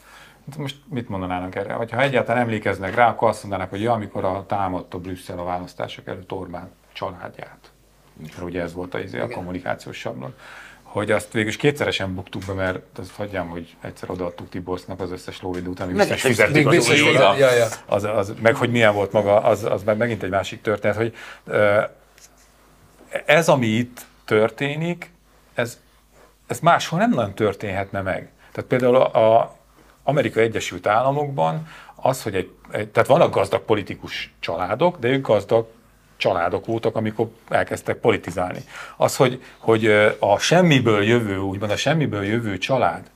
S8: Hát most mit mondanának erre? Ha egyáltalán emlékeznek rá, akkor azt mondanák, hogy ja, amikor a támadta Brüsszel a választások előtt Orbán családját. Mert ugye ez volt a, izé, a kommunikációs sablon. Hogy azt végül is kétszeresen buktuk be, mert azt hagyjam, hogy egyszer odaadtuk Tiborsznak az összes lóvid után, hogy biztos fizettük az, ja, ja. az, az, meg hogy milyen volt maga, az, az meg megint egy másik történet, hogy ez, ami itt történik, ez ez máshol nem nagyon történhetne meg. Tehát például a Amerikai Egyesült Államokban az, hogy egy, egy tehát vannak gazdag politikus családok, de ők gazdag családok voltak, amikor elkezdtek politizálni. Az, hogy, hogy a semmiből jövő, úgymond a semmiből jövő család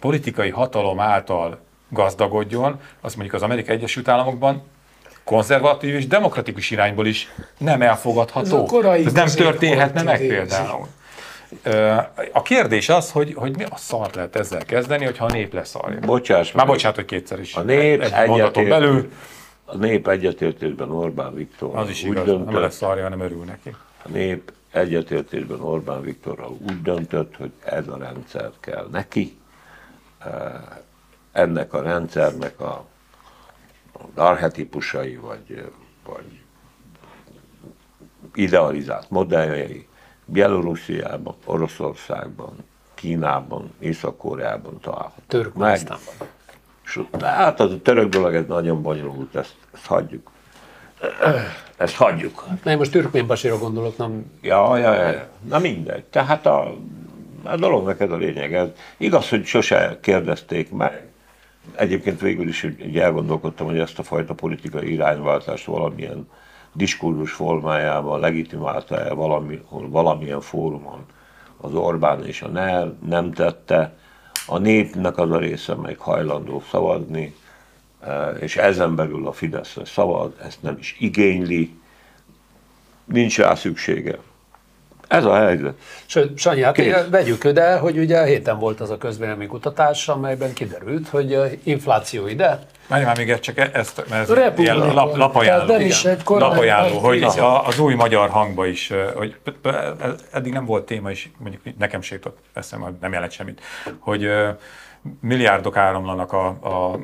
S8: politikai hatalom által gazdagodjon, az mondjuk az Amerikai Egyesült Államokban konzervatív és demokratikus irányból is nem elfogadható. Ez, Ez nem történhetne meg például. A kérdés az, hogy, hogy mi a szart lehet ezzel kezdeni, hogyha a nép leszarja.
S10: Bocsáss
S8: Már bocsánat, hogy kétszer is.
S10: A nép egy mondaton belül. A nép egyetértésben Orbán Viktor
S8: az is úgy igaz, döntött, nem leszarja, hanem örül neki.
S10: A nép egyetértésben Orbán Viktorral úgy döntött, hogy ez a rendszer kell neki. Ennek a rendszernek a, az arhetipusai, vagy, vagy idealizált modelljei Bielorussziában, Oroszországban, Kínában, Észak-Koreában található.
S9: Törökmenisztánban.
S10: Hát az a török dolog, ez nagyon bonyolult, ezt, ezt hagyjuk. Ezt hagyjuk.
S9: Nem, most Türkménbasira gondolok, nem...
S10: Ja, ja, ja. Na mindegy. Tehát a, a dolognak ez a lényeg. Ez. Igaz, hogy sose kérdezték meg. Egyébként végül is elgondolkodtam, hogy ezt a fajta politikai irányváltást valamilyen diskurzus formájában legitimálta-e valami, valamilyen fórumon az Orbán és a NER nem tette, a népnek az a része meg hajlandó szavazni, és ezen belül a Fidesz szavaz, ezt nem is igényli, nincs rá szüksége. Ez a helyzet.
S9: Sőt, Sanyi, hát Kész. vegyük ide, hogy ugye a héten volt az a kutatás, amelyben kiderült, hogy infláció ide.
S8: Várj már még egy, csak e- ezt, mert ez ilyen lap, lapajánló, nem is egy lapajánló hogy az új magyar hangba is, hogy eddig nem volt téma, és mondjuk nekem se jutott eszembe, nem jelent semmit, hogy milliárdok áramlanak a, a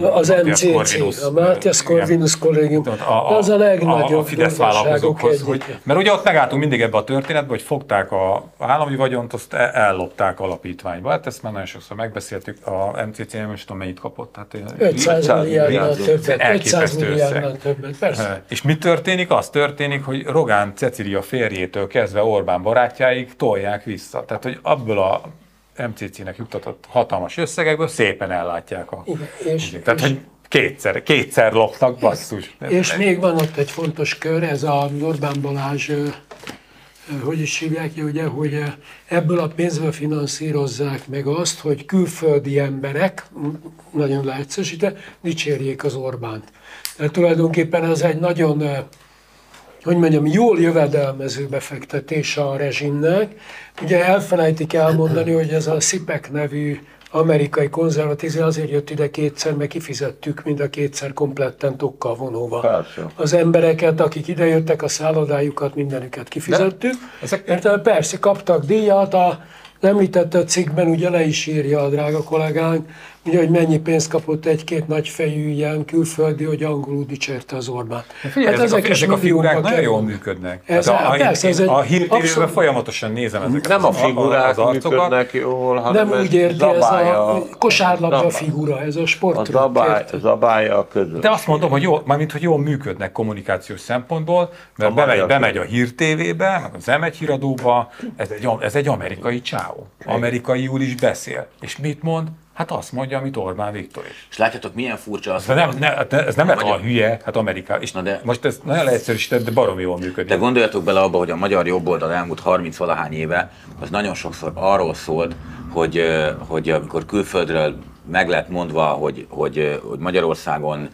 S7: az MCC, Corvinus, a Matthias Corvinus kollégium, a, a, az a legnagyobb a, a
S8: Fidesz vállalkozókhoz, hogy, mert ugye ott megálltunk mindig ebbe a történetbe, hogy fogták a állami vagyont, azt ellopták alapítványba. Hát ezt már nagyon sokszor megbeszéltük, a MCC nem is tudom mennyit kapott. Hát
S7: 500 milliárdnál többet, 500 milliárdnál többet, persze.
S8: És mi történik? Az történik, hogy Rogán Cecilia férjétől kezdve Orbán barátjáig tolják vissza. Tehát, hogy abból a MCC-nek juttatott hatalmas összegekből szépen ellátják a...
S7: Igen, és,
S8: Tehát, és, hogy kétszer, kétszer lopnak, basszus.
S7: És még van ott egy fontos kör, ez a Orbán Balázs, hogy is hívják ugye, hogy ebből a pénzből finanszírozzák meg azt, hogy külföldi emberek, nagyon leegyszerűsítve, dicsérjék az Orbánt. Tehát tulajdonképpen ez egy nagyon hogy mondjam, jól jövedelmező befektetés a rezsimnek. Ugye elfelejtik elmondani, hogy ez a SIPEC nevű amerikai konzervatív azért jött ide kétszer, mert kifizettük mind a kétszer kompletten tokkal vonóva. Persze. Az embereket, akik idejöttek, a szállodájukat, mindenüket kifizettük. ezek... Mert persze kaptak díjat, a, említette a cikkben, ugye le is írja a drága kollégánk, ugye, hogy mennyi pénzt kapott egy-két nagyfejű ilyen külföldi, hogy angolul dicsérte az Orbán.
S8: Figyelj, hát ezek, ezek, a, ezek a figurák nagyon kerül. jól működnek. Ez hát a, a, persze, ez egy a hírtévében folyamatosan nézem ezeket
S10: Nem a figurák az arcokat, működnek jól, hanem
S7: Nem úgy érti, ez a kosárlabda figura, ez a sport. A
S10: zabály, zabálya a között.
S8: De azt mondom, hogy jól, mármint, hogy jól működnek kommunikációs szempontból, mert bemegy, bemegy a hírtévébe, meg az M1 híradóba, ez egy, ez egy amerikai csáó. Amerikaiul is beszél. És mit mond? Hát azt mondja, amit Orbán Viktor is.
S11: És látjátok, milyen furcsa az.
S8: Ez nem, ne, ez nem lehet a hülye, hát Amerika. És Na de, most ez nagyon leegyszerűsített, de baromi jól működik.
S11: De gondoljatok bele abba, hogy a magyar jobboldal elmúlt 30 valahány éve, az nagyon sokszor arról szólt, hogy, hogy amikor külföldről meg lett mondva, hogy, hogy, hogy Magyarországon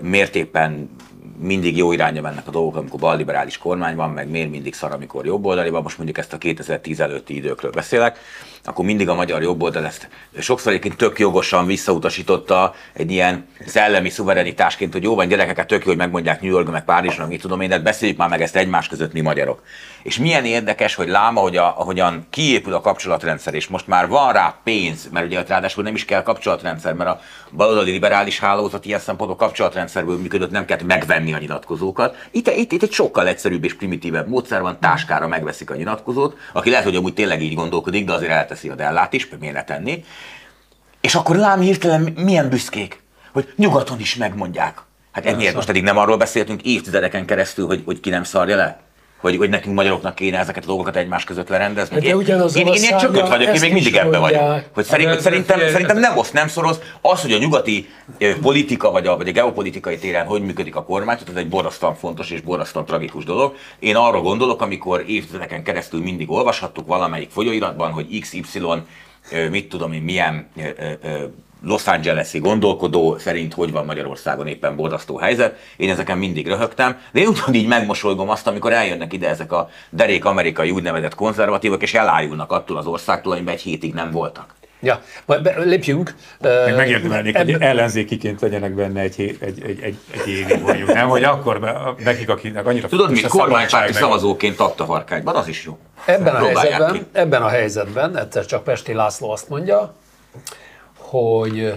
S11: mértékben mindig jó irányba mennek a dolgok, amikor balliberális kormány van, meg miért mindig szar, amikor jobboldali van, most mondjuk ezt a 2010 előtti időkről beszélek, akkor mindig a magyar jobboldal ezt sokszor egyébként tök jogosan visszautasította egy ilyen szellemi szuverenitásként, hogy jó van gyerekeket tök jó, hogy megmondják New York, meg Párizsnak, mit tudom én, de beszéljük már meg ezt egymás között mi magyarok. És milyen érdekes, hogy láma, hogy a, ahogyan kiépül a kapcsolatrendszer, és most már van rá pénz, mert ugye ráadásul nem is kell kapcsolatrendszer, mert a baloldali liberális hálózat ilyen szempontból kapcsolatrendszerből működött, nem kell megvenni a nyilatkozókat. Itt, itt, itt egy sokkal egyszerűbb és primitívebb módszer van, táskára megveszik a nyilatkozót, aki lehet, hogy amúgy tényleg így gondolkodik, de azért elteszi a dellát is, miért ne tenni. És akkor lám hirtelen milyen büszkék, hogy nyugaton is megmondják. Hát emiatt most eddig nem arról beszéltünk évtizedeken keresztül, hogy, hogy ki nem szarja le? Hogy, hogy nekünk magyaroknak kéne ezeket a dolgokat egymás között lerendezni.
S7: De én, én,
S11: én, én ilyen csökkent vagyok, én még mindig ebben vagyok. Hogy szerint, hogy szerintem, szerintem nem osz, nem szoroz. Az, hogy a nyugati politika vagy a, vagy a geopolitikai téren hogy működik a kormány, ez egy borzasztóan fontos és borzasztóan tragikus dolog. Én arra gondolok, amikor évtizedeken keresztül mindig olvashattuk valamelyik folyóiratban, hogy XY mit tudom én, milyen Los Angeles-i gondolkodó szerint hogy van Magyarországon éppen borzasztó helyzet. Én ezeken mindig röhögtem, de én ugyanígy megmosolygom azt, amikor eljönnek ide ezek a derék amerikai úgynevezett konzervatívok, és elájulnak attól az országtól, amiben egy hétig nem voltak.
S9: Ja, majd lépjünk.
S8: Még megérdemelnék, hogy ellenzékiként legyenek benne egy, egy, egy, egy, egy, egy évig mondjuk, nem? Hogy akkor be, nekik, akiknek annyira
S11: Tudod, mi kormánypárti szavazóként a harkágyban, az is jó.
S9: Ebben a, helyzetben, ebben a helyzetben egyszer csak Pesti László azt mondja, hogy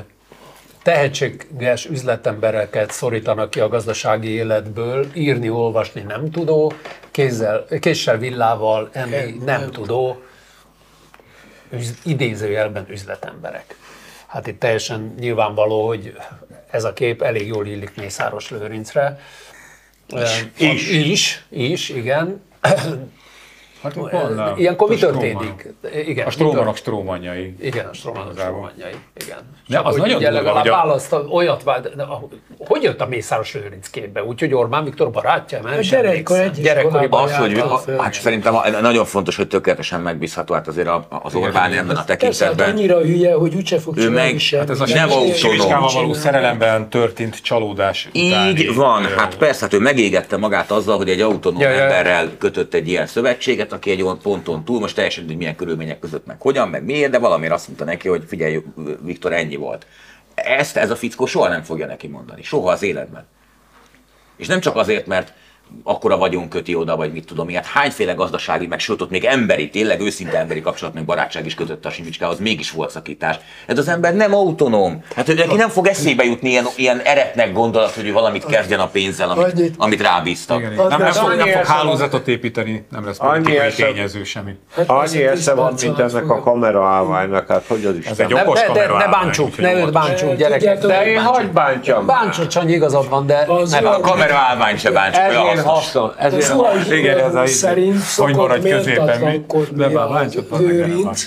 S9: tehetséges üzletembereket szorítanak ki a gazdasági életből, írni, olvasni nem tudó, kézzel, késsel, villával enni nem, nem tudó, üz, idézőjelben üzletemberek. Hát itt teljesen nyilvánvaló, hogy ez a kép elég jól illik Mészáros Lőrincre.
S10: Is. Is,
S9: is, igen.
S8: Hát van,
S9: Ilyenkor mi történik?
S8: Igen, a strómanok strómanjai.
S9: Igen, a strómanok strómanjai. Igen.
S8: De az nagyon
S9: durva, legalább a... választ, olyat vált, hogy jött a Mészáros Lőrinc képbe? Úgyhogy Orbán Viktor barátja?
S7: Nem gyerekkor egy
S11: Gyerekkoriban az, hogy hát szerintem nagyon fontos, hogy tökéletesen megbízható, hát azért az Orbán ebben a tekintetben. Persze,
S7: annyira hülye, hogy úgyse fog
S11: ő meg, hát ez a nem
S8: autonóm. való szerelemben történt csalódás
S11: Így van, hát persze, hát ő megégette magát azzal, hogy egy autonóm emberrel kötött egy ilyen szövetséget, aki egy olyan ponton túl, most teljesen hogy milyen körülmények között, meg hogyan, meg miért, de valamiért azt mondta neki, hogy figyelj, Viktor, ennyi volt. Ezt ez a fickó soha nem fogja neki mondani. Soha az életben. És nem csak azért, mert akkora vagyunk köti oda, vagy mit tudom, ilyet. Hányféle gazdasági, meg sőt, ott még emberi, tényleg őszinte emberi kapcsolat, meg barátság is kötött a Simicsikához, mégis volt szakítás. Ez az ember nem autonóm. Hát ő neki nem fog eszébe jutni ilyen, ilyen eretnek gondolat, hogy valamit kezdjen a pénzzel, amit, amit rábíztak.
S8: Igen, nem, nem, fog, nem fog hálózatot építeni, nem lesz politikai tényező semmi.
S10: Hát annyi esze van, mint ennek a kamera állványnak, hát hogy az is.
S8: Ez egy okos
S9: ne, ne, ne bántsuk, ne őt bántsuk, gyerekek.
S10: De én hagyd bántsam.
S9: Bántsuk, Sanyi, igazad van, de
S11: ne a kamera állvány se bántsuk
S10: hasznos.
S7: Ezért a igen, ez a szerint hogy maradj középen, lőrinc,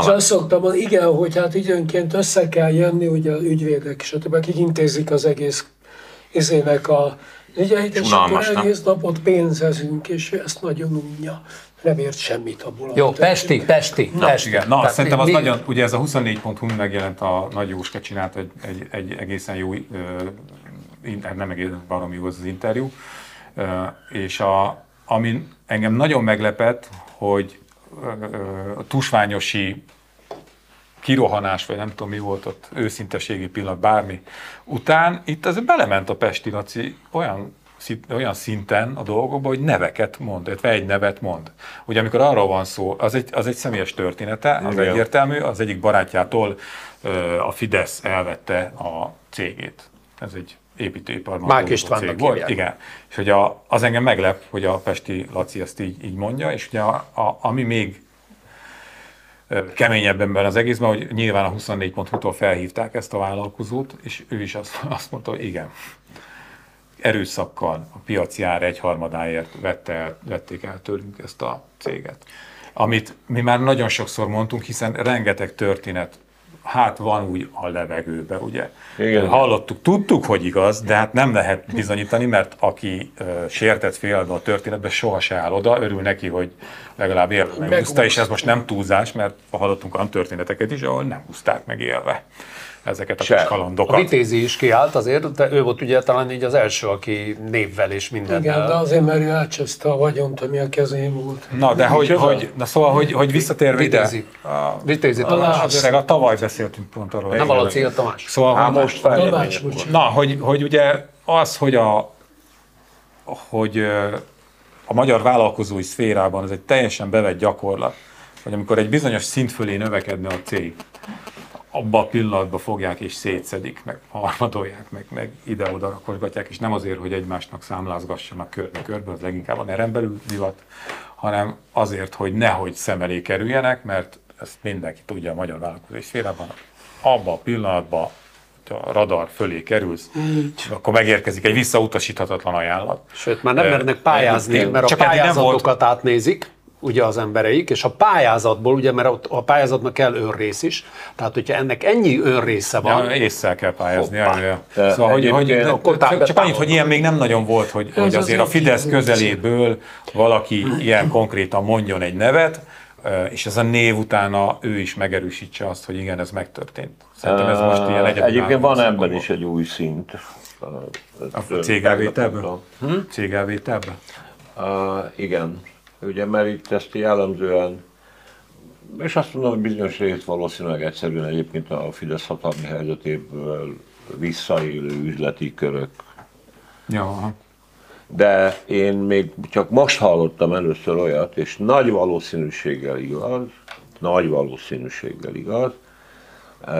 S7: és azt szoktam mondani, igen, hogy hát időnként össze kell jönni, ugye a ügyvédek, stb. akik intézik az egész izének a ügyeit, és akkor egész napot pénzezünk, és ezt nagyon unja nem ért semmit abból.
S9: Jó, Pesti, Pesti,
S8: Na,
S9: Pesti.
S8: Igen. Na, Tehát szerintem az mi... nagyon, ugye ez a 24.hu megjelent a Nagy Jóska csinált egy, egy, egy egészen jó, nem egészen baromi jó az, az interjú, és a, ami engem nagyon meglepett, hogy a tusványosi kirohanás, vagy nem tudom mi volt ott, őszinteségi pillanat, bármi után, itt az belement a Pesti Laci olyan olyan szinten a dolgokba, hogy neveket mond, illetve egy nevet mond. Ugye amikor arról van szó, az egy, az egy személyes története, az Igen. egyértelmű, az egyik barátjától a Fidesz elvette a cégét. Ez egy építőiparban
S9: Márk Istvánnak volt.
S8: Igen. És hogy a, az engem meglep, hogy a Pesti Laci ezt így, így mondja, és ugye a, a, ami még keményebben az egészben, hogy nyilván a 24.hu-tól felhívták ezt a vállalkozót, és ő is azt, [LAUGHS] azt mondta, hogy igen, erőszakkal a piaci ár egyharmadáért vette el, vették el tőlünk ezt a céget. Amit mi már nagyon sokszor mondtunk, hiszen rengeteg történet hát van úgy a levegőbe, ugye. Igen. Hallottuk, tudtuk, hogy igaz, de hát nem lehet bizonyítani, mert aki uh, sértett félbe a történetbe, soha se áll oda, örül neki, hogy legalább élve megúszta, és ez most nem túlzás, mert hallottunk olyan történeteket is, ahol nem úszták meg élve ezeket a kis kalandokat.
S9: A Vitézi is kiállt azért, de ő volt ugye talán így az első, aki névvel és mindennel.
S7: Igen, de azért, mert ő átcseszte a vagyont, ami a kezén volt.
S8: Na, de hogy, hogy, na szóval, hogy, hogy visszatérve
S9: Vitézi. ide. A,
S8: Vitézi Tamás. Öreg, a tavaly beszéltünk pont arról.
S9: Nem a a Tamás.
S8: Szóval, Há, most fel. Na, hogy, hogy ugye az, hogy a hogy a magyar vállalkozói szférában ez egy teljesen bevett gyakorlat, hogy amikor egy bizonyos szint fölé növekedne a cég, abban a pillanatban fogják és szétszedik, meg harmadolják, meg, meg ide-oda rakosgatják, és nem azért, hogy egymásnak számlázgassanak körbe-körbe, az leginkább a nerem belül divat, hanem azért, hogy nehogy szem elé kerüljenek, mert ezt mindenki tudja a magyar vállalkozói szférában, abban a pillanatban, hogy a radar fölé kerülsz, Így. akkor megérkezik egy visszautasíthatatlan ajánlat.
S9: Sőt, már nem mernek pályázni, mert a pályázatokat átnézik, ugye az embereik, és a pályázatból, ugye, mert a pályázatnak kell önrész is, tehát hogyha ennek ennyi önrésze van...
S8: Ja, észre kell pályázni. Ja, ja. Szóval, hogy, hogy, akkor csak, csak annyit, hogy ilyen még nem nagyon volt, hogy, hogy azért a Fidesz közeléből valaki ilyen konkrétan mondjon egy nevet, és ez a név utána ő is megerősítse azt, hogy igen, ez megtörtént.
S10: Szerintem ez most ilyen egyébként Egyébként van ebben is egy új szint.
S8: A cégelvételben? Hm? Cégelvételben?
S10: Uh, igen. Ugye, mert itt ezt jellemzően, és azt mondom, hogy bizonyos részt valószínűleg egyszerűen egyébként a Fidesz hatalmi helyzetéből visszaélő üzleti körök.
S8: Ja.
S10: De én még csak most hallottam először olyat, és nagy valószínűséggel igaz, nagy valószínűséggel igaz,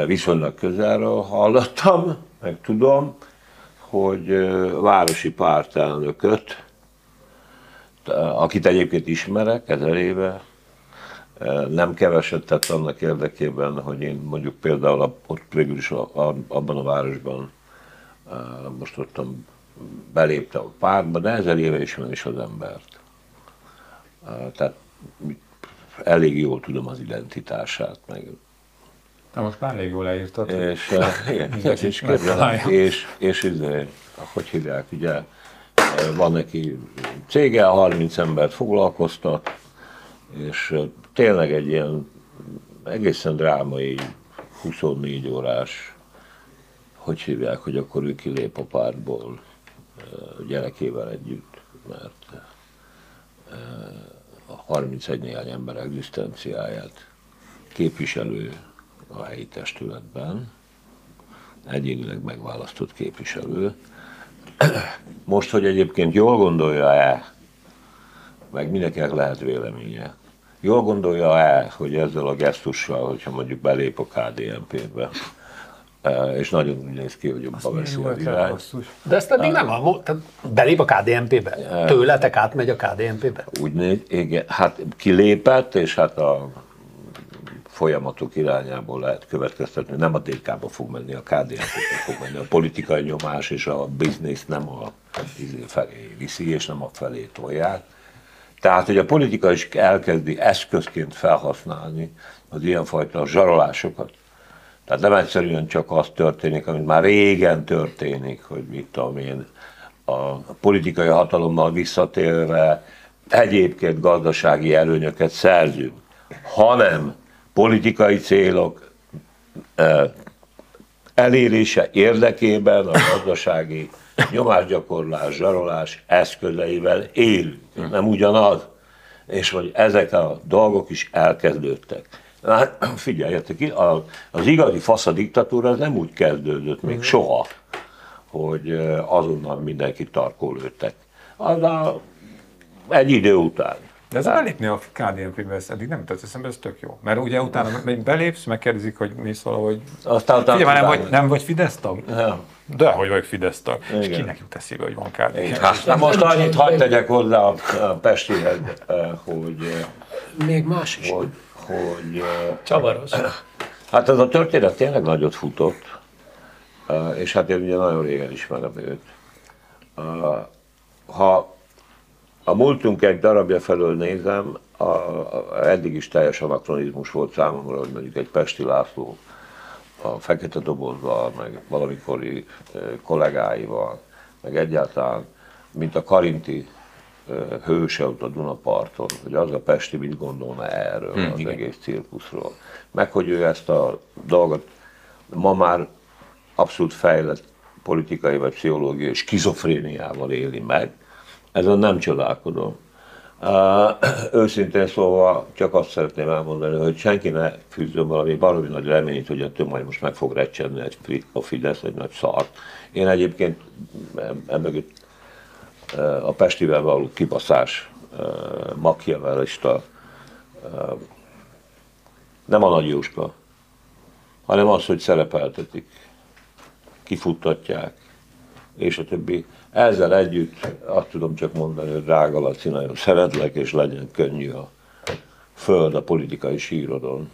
S10: viszonylag közelről hallottam, meg tudom, hogy városi pártelnököt akit egyébként ismerek ezer éve, nem keveset tett annak érdekében, hogy én mondjuk például ott végül is abban a városban most ott belépte a pártba, de ezer éve ismerem is az embert. Tehát elég jól tudom az identitását, meg
S8: Na most már elég jól leírtad.
S10: És, igen, [LAUGHS] és, és, és, és, és, és, hogy hívják, ugye, van neki cége, 30 embert foglalkoztat, és tényleg egy ilyen egészen drámai 24 órás, hogy hívják, hogy akkor ő kilép a pártból gyerekével együtt, mert a 31 néhány ember egzisztenciáját képviselő a helyi testületben, egyénileg megválasztott képviselő. Most, hogy egyébként jól gondolja-e, meg mindenkinek lehet véleménye, jól gondolja-e, hogy ezzel a gesztussal, hogyha mondjuk belép a KDNP-be, e, és nagyon úgy néz ki, hogy jobban veszi a irány.
S9: De ezt eddig nem, a, tehát belép a KDNP-be? E, Tőletek átmegy a KDNP-be?
S10: Úgy néz, igen, hát kilépett, és hát a folyamatok irányából lehet következtetni, nem a DK-ba fog menni, a KDNP-be fog menni. A politikai nyomás és a biznisz nem a izé felé viszi, és nem a felé tolják. Tehát, hogy a politika is elkezdi eszközként felhasználni az ilyenfajta zsarolásokat. Tehát nem egyszerűen csak az történik, amit már régen történik, hogy mit tudom én, a politikai hatalommal visszatérve egyébként gazdasági előnyöket szerzünk, hanem politikai célok elérése érdekében a gazdasági nyomásgyakorlás, zsarolás eszközeivel élünk. Nem ugyanaz. És hogy ezek a dolgok is elkezdődtek. Hát figyeljetek ki, az igazi fasz a diktatúra az nem úgy kezdődött még soha, hogy azonnal mindenki tarkó lőttek. Az a, egy idő után.
S8: De ez belépni a KDNP-be, ez eddig nem jutott eszembe, ez tök jó. Mert ugye utána belépsz, megkérdezik, hogy mi szól, hogy...
S10: Aztán utána
S8: Figyelj, nem vagy, nem vagy Fidesz tag? De hogy vagyok Fidesz tag. És kinek jut eszébe, hogy van KDNP?
S10: Hát, na most annyit hagyd tegyek hozzá a Pestihez, hogy...
S7: Még más is.
S10: Hogy, hogy
S9: Csavaros.
S10: Hát ez a történet tényleg nagyot futott, és hát én ugye nagyon régen ismerem őt. Ha a múltunk egy darabja felől nézem, a, a, eddig is teljes anakronizmus volt számomra, hogy mondjuk egy Pesti László a fekete dobozval, meg valamikori kollégáival, meg egyáltalán, mint a Karinti hőse ott a Dunaparton, hogy az a Pesti mit gondolna erről hmm, az igen. egész cirkuszról. Meg hogy ő ezt a dolgot ma már abszolút fejlett politikai vagy pszichológiai skizofréniával éli meg, ezen nem csodálkodom. Uh, őszintén szóval csak azt szeretném elmondani, hogy senki ne fűzzön valami valami nagy reményt, hogy ettől majd most meg fog recsenni egy, a Fidesz, egy nagy szart. Én egyébként emögött a Pestivel való kibaszás, makiavelista, nem a nagy Jóska, hanem az, hogy szerepeltetik, kifuttatják, és a többi. Ezzel együtt azt tudom csak mondani, hogy drága Laci, nagyon szeretlek, és legyen könnyű a föld a politikai sírodon.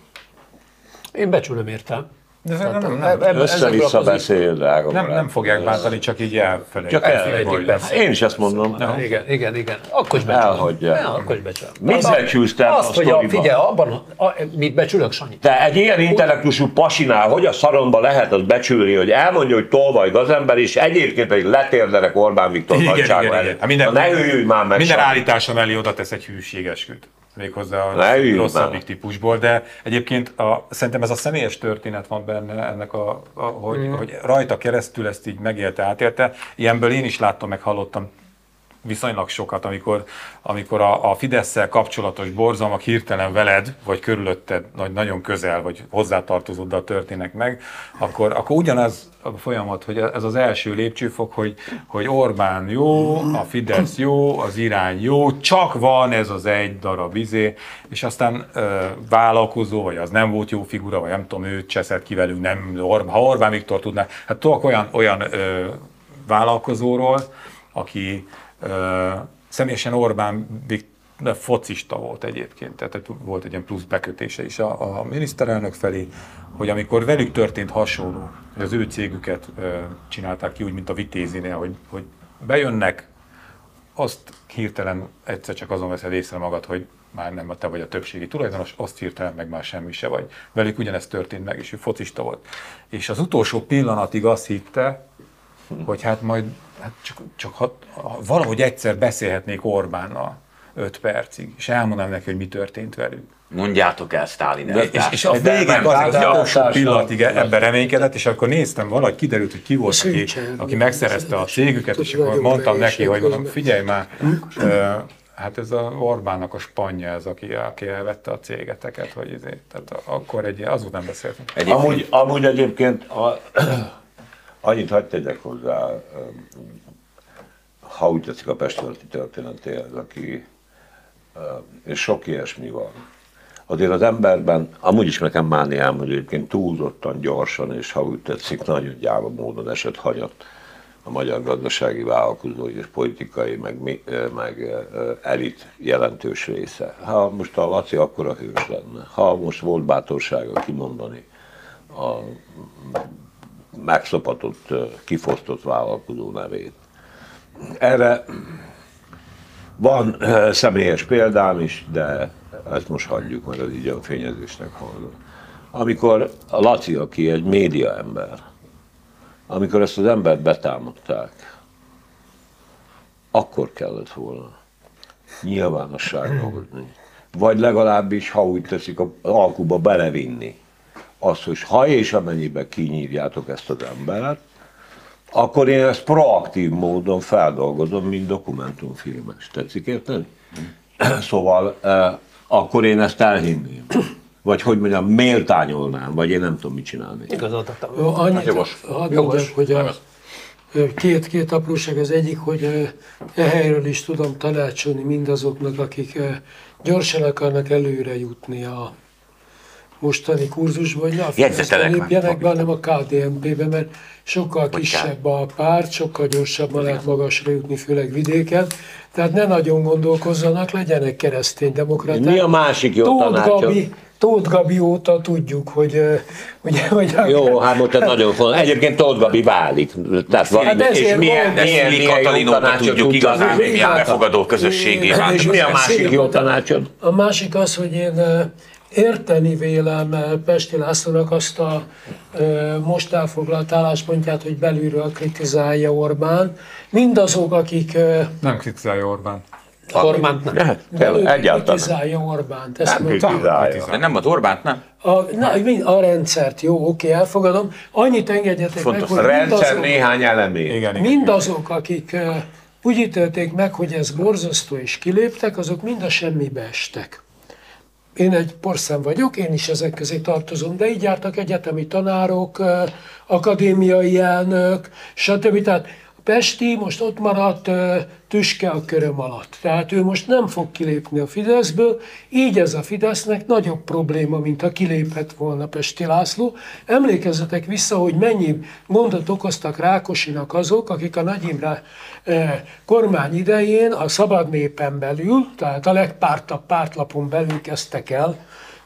S9: Én becsülöm érte.
S10: De ez nem, nem, nem, össze-vissza beszél, drága
S8: nem, nem fogják bántani, csak így elfelejtik.
S10: Csak elfelejtik, persze. Én is ezt mondom.
S9: No. Igen, igen, igen. Akkor is becsülöm.
S10: Elhagyja.
S9: Ja, akkor is becsülöm.
S10: Mit becsülsz te
S9: Azt, hogy a, figyelj, abban, a, mit becsülök, Sanyi?
S10: Te egy ilyen intellektusú pasinál, hogy a szaromba lehet az becsülni, hogy elmondja, hogy tolvaj ember, és egyébként pedig letérdelek Orbán Viktor
S8: igen, igen, igen, igen.
S10: Minden, ne hűljünk már meg.
S8: Minden állítása mellé oda tesz egy hűségesküt méghozzá a rosszabbik típusból, de egyébként a, szerintem ez a személyes történet van benne ennek, a, a hogy, mm. hogy rajta keresztül ezt így megélte, átélte. Ilyenből én is láttam, meg hallottam viszonylag sokat, amikor, amikor a, a fidesz kapcsolatos borzalmak hirtelen veled, vagy körülötted, vagy nagyon közel, vagy hozzátartozóddal történnek meg, akkor, akkor ugyanaz a folyamat, hogy ez az első lépcsőfok, hogy, hogy Orbán jó, a Fidesz jó, az irány jó, csak van ez az egy darab izé, és aztán ö, vállalkozó, vagy az nem volt jó figura, vagy nem tudom, őt cseszett ki velünk, nem, ha Orbán Viktor tudná, hát tudok olyan, olyan ö, vállalkozóról, aki Személyesen Orbán de focista volt egyébként, tehát volt egy ilyen plusz bekötése is a, a miniszterelnök felé, hogy amikor velük történt hasonló, hogy az ő cégüket ö, csinálták ki úgy, mint a Vitézinél, hogy, hogy bejönnek, azt hirtelen egyszer csak azon veszed észre magad, hogy már nem a te vagy a többségi tulajdonos, azt hirtelen meg már semmi se vagy. Velük ugyanezt történt meg, és ő focista volt. És az utolsó pillanatig azt hitte, hogy hát majd hát csak, csak ha, ha valahogy egyszer beszélhetnék Orbánnal öt percig, és elmondanám neki, hogy mi történt velük.
S11: Mondjátok el Sztálin
S8: De, és, és a végén az, az utolsó pillanatig ebben reménykedett, és akkor néztem, valahogy kiderült, hogy ki volt, aki, aki megszerezte a cégüket, és akkor mondtam neki, hogy mondom, figyelj már, hát ez a Orbánnak a spanya ez, aki, aki elvette a cégeteket, hogy ezért, tehát akkor egy, azután beszéltünk.
S10: Amúgy, amúgy egyébként a, annyit hagyd tegyek hozzá, ha úgy tetszik a Pestületi történetéhez, aki, és sok ilyesmi van azért az emberben, amúgy is nekem mániám, hogy egyébként túlzottan gyorsan, és ha úgy tetszik, nagyon gyáva módon esett hagyat a magyar gazdasági vállalkozói és politikai, meg, meg elit jelentős része. Ha most a Laci akkora hős lenne, ha most volt bátorsága kimondani a megszopatott, kifosztott vállalkozó nevét. Erre van személyes példám is, de ezt most hagyjuk, mert az így a fényezésnek hallgat. Amikor a Laci, aki egy média ember, amikor ezt az embert betámadták, akkor kellett volna nyilvánosságra hozni. Vagy legalábbis, ha úgy teszik, az alkuba belevinni. Azt, hogy ha és amennyiben kinyírjátok ezt az embert, akkor én ezt proaktív módon feldolgozom, mint dokumentumfilmes. Tetszik érteni? Szóval eh, akkor én ezt elhinném. Vagy hogy mondjam, méltányolnám, vagy én nem tudom, mit csinálni.
S7: Igazad, annyit jogos. hadd jogos. hogy a, két, két apróság. Az egyik, hogy e helyről is tudom tanácsolni mindazoknak, akik gyorsan akarnak előre jutni a mostani kurzusban, hogy ne a lépjenek be, hanem a KDNP-be, mert sokkal kisebb a párt, sokkal gyorsabban lehet magasra jutni, főleg vidéken. Tehát ne nagyon gondolkozzanak, legyenek keresztény demokraták.
S10: Mi a másik jó Tóth tanácsod? Gabi,
S7: Tóth Gabi óta tudjuk, hogy... Ugye, hogy
S10: Jó, hát most ez nagyon fontos. Egyébként Tóth Gabi válik. Tehát van, hát és milyen, milyen, milyen
S11: Katalin óta tudjuk igazán, milyen befogadó közösségé
S10: És mi a másik jó tanácsod?
S7: A másik az, hogy én érteni vélem Pesti Lászlónak azt a most elfoglalt álláspontját, hogy belülről kritizálja Orbán. Mindazok, akik...
S8: Nem kritizálja Orbán.
S7: Orbánt nem.
S10: Hát, egyáltalán.
S7: Kritizálja Orbánt.
S10: Ezt nem kritizálja.
S11: De nem az Orbánt, nem?
S7: A, na, a rendszert, jó, oké, elfogadom. Annyit engedjetek
S10: Fontos.
S7: meg,
S10: hogy a rendszer mindazok, néhány elemé. Igen,
S7: igen, mindazok, akik úgy ítélték meg, hogy ez borzasztó és kiléptek, azok mind a semmibe estek. Én egy porszem vagyok, én is ezek közé tartozom, de így jártak egyetemi tanárok, akadémiai elnök, stb. Tehát Pesti most ott maradt tüske a köröm alatt. Tehát ő most nem fog kilépni a Fideszből, így ez a Fidesznek nagyobb probléma, mint ha kilépett volna Pesti László. Emlékezzetek vissza, hogy mennyi gondot okoztak Rákosinak azok, akik a Nagy Imre kormány idején a szabad népen belül, tehát a legpártabb pártlapon belül kezdtek el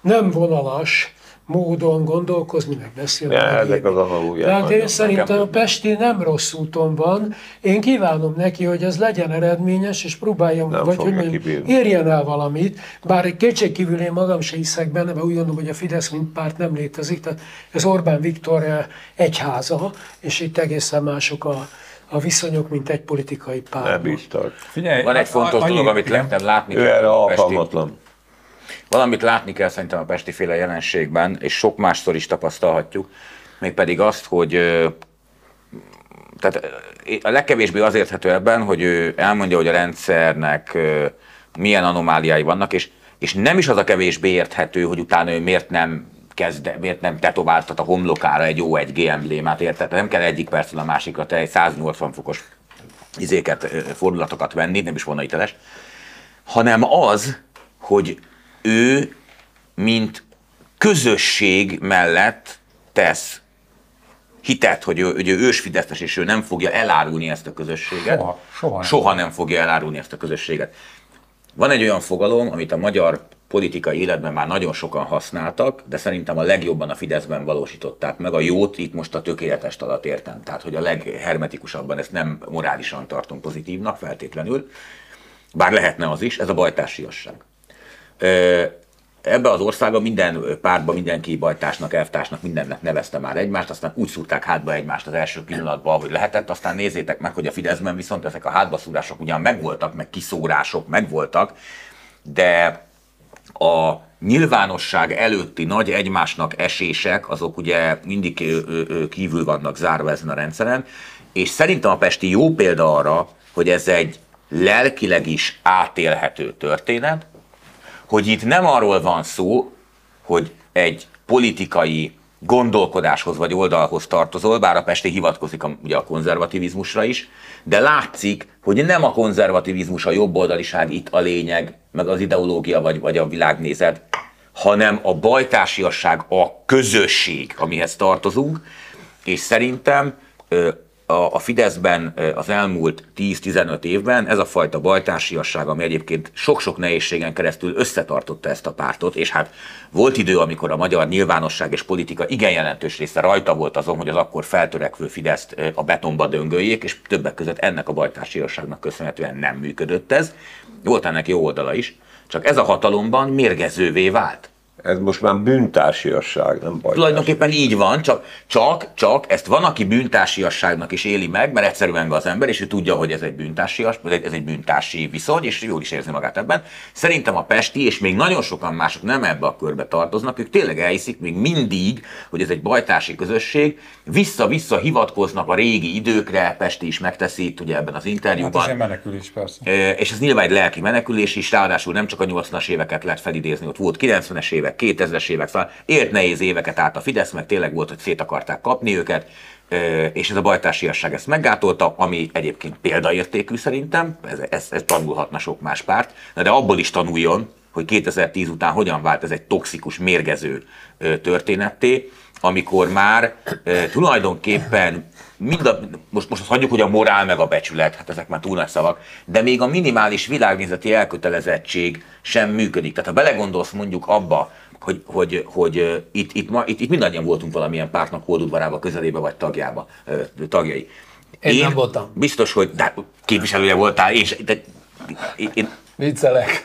S7: nem vonalas, módon gondolkozni, meg beszélni.
S10: Ja, ezek az
S7: Tehát én szerintem a Pesti nem rossz úton van. Én kívánom neki, hogy ez legyen eredményes, és próbáljon, nem vagy hogy mondjam, érjen el valamit. Bár egy kétségkívül én magam se hiszek benne, mert úgy gondolom, hogy a Fidesz mint párt nem létezik. Tehát ez Orbán Viktor eh, egyháza, és itt egészen mások a, a viszonyok, mint egy politikai párt.
S10: Nem biztos.
S11: Figyelj, Van egy fontos dolog, amit lehetem látni.
S10: Ő erre alkalmatlan.
S11: Valamit látni kell szerintem a pesti féle jelenségben, és sok másszor is tapasztalhatjuk, mégpedig azt, hogy tehát a legkevésbé az érthető ebben, hogy ő elmondja, hogy a rendszernek milyen anomáliái vannak, és, és nem is az a kevésbé érthető, hogy utána ő miért nem kezd, miért nem tetováltat a homlokára egy jó egy G emblémát, érted? Nem kell egyik percről a másikra te egy 180 fokos izéket, fordulatokat venni, nem is volna hanem az, hogy ő, mint közösség mellett tesz hitet, hogy ő, hogy ő ősfideszes, és ő nem fogja elárulni ezt a közösséget.
S8: Soha, soha, nem.
S11: soha nem fogja elárulni ezt a közösséget. Van egy olyan fogalom, amit a magyar politikai életben már nagyon sokan használtak, de szerintem a legjobban a Fideszben valósították meg. A jót itt most a tökéletes alatt értem. Tehát, hogy a leghermetikusabban ezt nem morálisan tartom pozitívnak feltétlenül, bár lehetne az is, ez a bajtársiasság ebbe az országban minden pártban mindenki bajtásnak, elvtársnak, mindennek nevezte már egymást, aztán úgy szúrták hátba egymást az első pillanatban, ahogy lehetett, aztán nézzétek meg, hogy a Fideszben viszont ezek a hátbaszúrások ugyan megvoltak, meg kiszórások megvoltak, de a nyilvánosság előtti nagy egymásnak esések, azok ugye mindig kívül vannak zárva ezen a rendszeren, és szerintem a Pesti jó példa arra, hogy ez egy lelkileg is átélhető történet, hogy itt nem arról van szó, hogy egy politikai gondolkodáshoz vagy oldalhoz tartozol, bár a Pesti hivatkozik a, ugye a konzervativizmusra is, de látszik, hogy nem a konzervativizmus, a jobboldaliság itt a lényeg, meg az ideológia vagy, vagy a világnézet, hanem a bajtársiasság, a közösség, amihez tartozunk, és szerintem a, a Fideszben az elmúlt 10-15 évben ez a fajta bajtársiasság, ami egyébként sok-sok nehézségen keresztül összetartotta ezt a pártot, és hát volt idő, amikor a magyar nyilvánosság és politika igen jelentős része rajta volt azon, hogy az akkor feltörekvő Fideszt a betonba döngöljék, és többek között ennek a bajtársiasságnak köszönhetően nem működött ez. Volt ennek jó oldala is, csak ez a hatalomban mérgezővé vált.
S10: Ez most már bűntársiasság, nem baj.
S11: Tulajdonképpen így van, csak, csak, csak ezt van, aki bűntársiasságnak is éli meg, mert egyszerűen az ember, és ő tudja, hogy ez egy bűntársias, ez egy bűntársi viszony, és jól is érzi magát ebben. Szerintem a Pesti, és még nagyon sokan mások nem ebbe a körbe tartoznak, ők tényleg elhiszik még mindig, hogy ez egy bajtársi közösség, vissza-vissza hivatkoznak a régi időkre, Pesti is megteszi itt ugye ebben az interjúban. Hát
S8: ez egy menekülés persze.
S11: És ez nyilván egy lelki menekülés is, ráadásul nem csak a 80-as éveket lehet felidézni, ott volt 90-es évek, évek, 2000-es évek, szóval élt nehéz éveket át a Fidesz, meg tényleg volt, hogy szét akarták kapni őket, és ez a bajtársiasság ezt meggátolta, ami egyébként példaértékű szerintem, ez, ez, ez tanulhatna sok más párt, de abból is tanuljon, hogy 2010 után hogyan vált ez egy toxikus, mérgező történetté, amikor már tulajdonképpen mind a, most, most azt hagyjuk, hogy a morál meg a becsület, hát ezek már túl nagy szavak, de még a minimális világnézeti elkötelezettség sem működik. Tehát ha belegondolsz mondjuk abba, hogy, hogy, hogy itt, itt, ma, itt, itt mindannyian voltunk valamilyen pártnak holdudvarába, közelébe vagy tagjába, tagjai.
S9: Én, én nem voltam.
S11: Biztos, hogy de képviselője voltál, és de, én, én,
S9: Viccelek.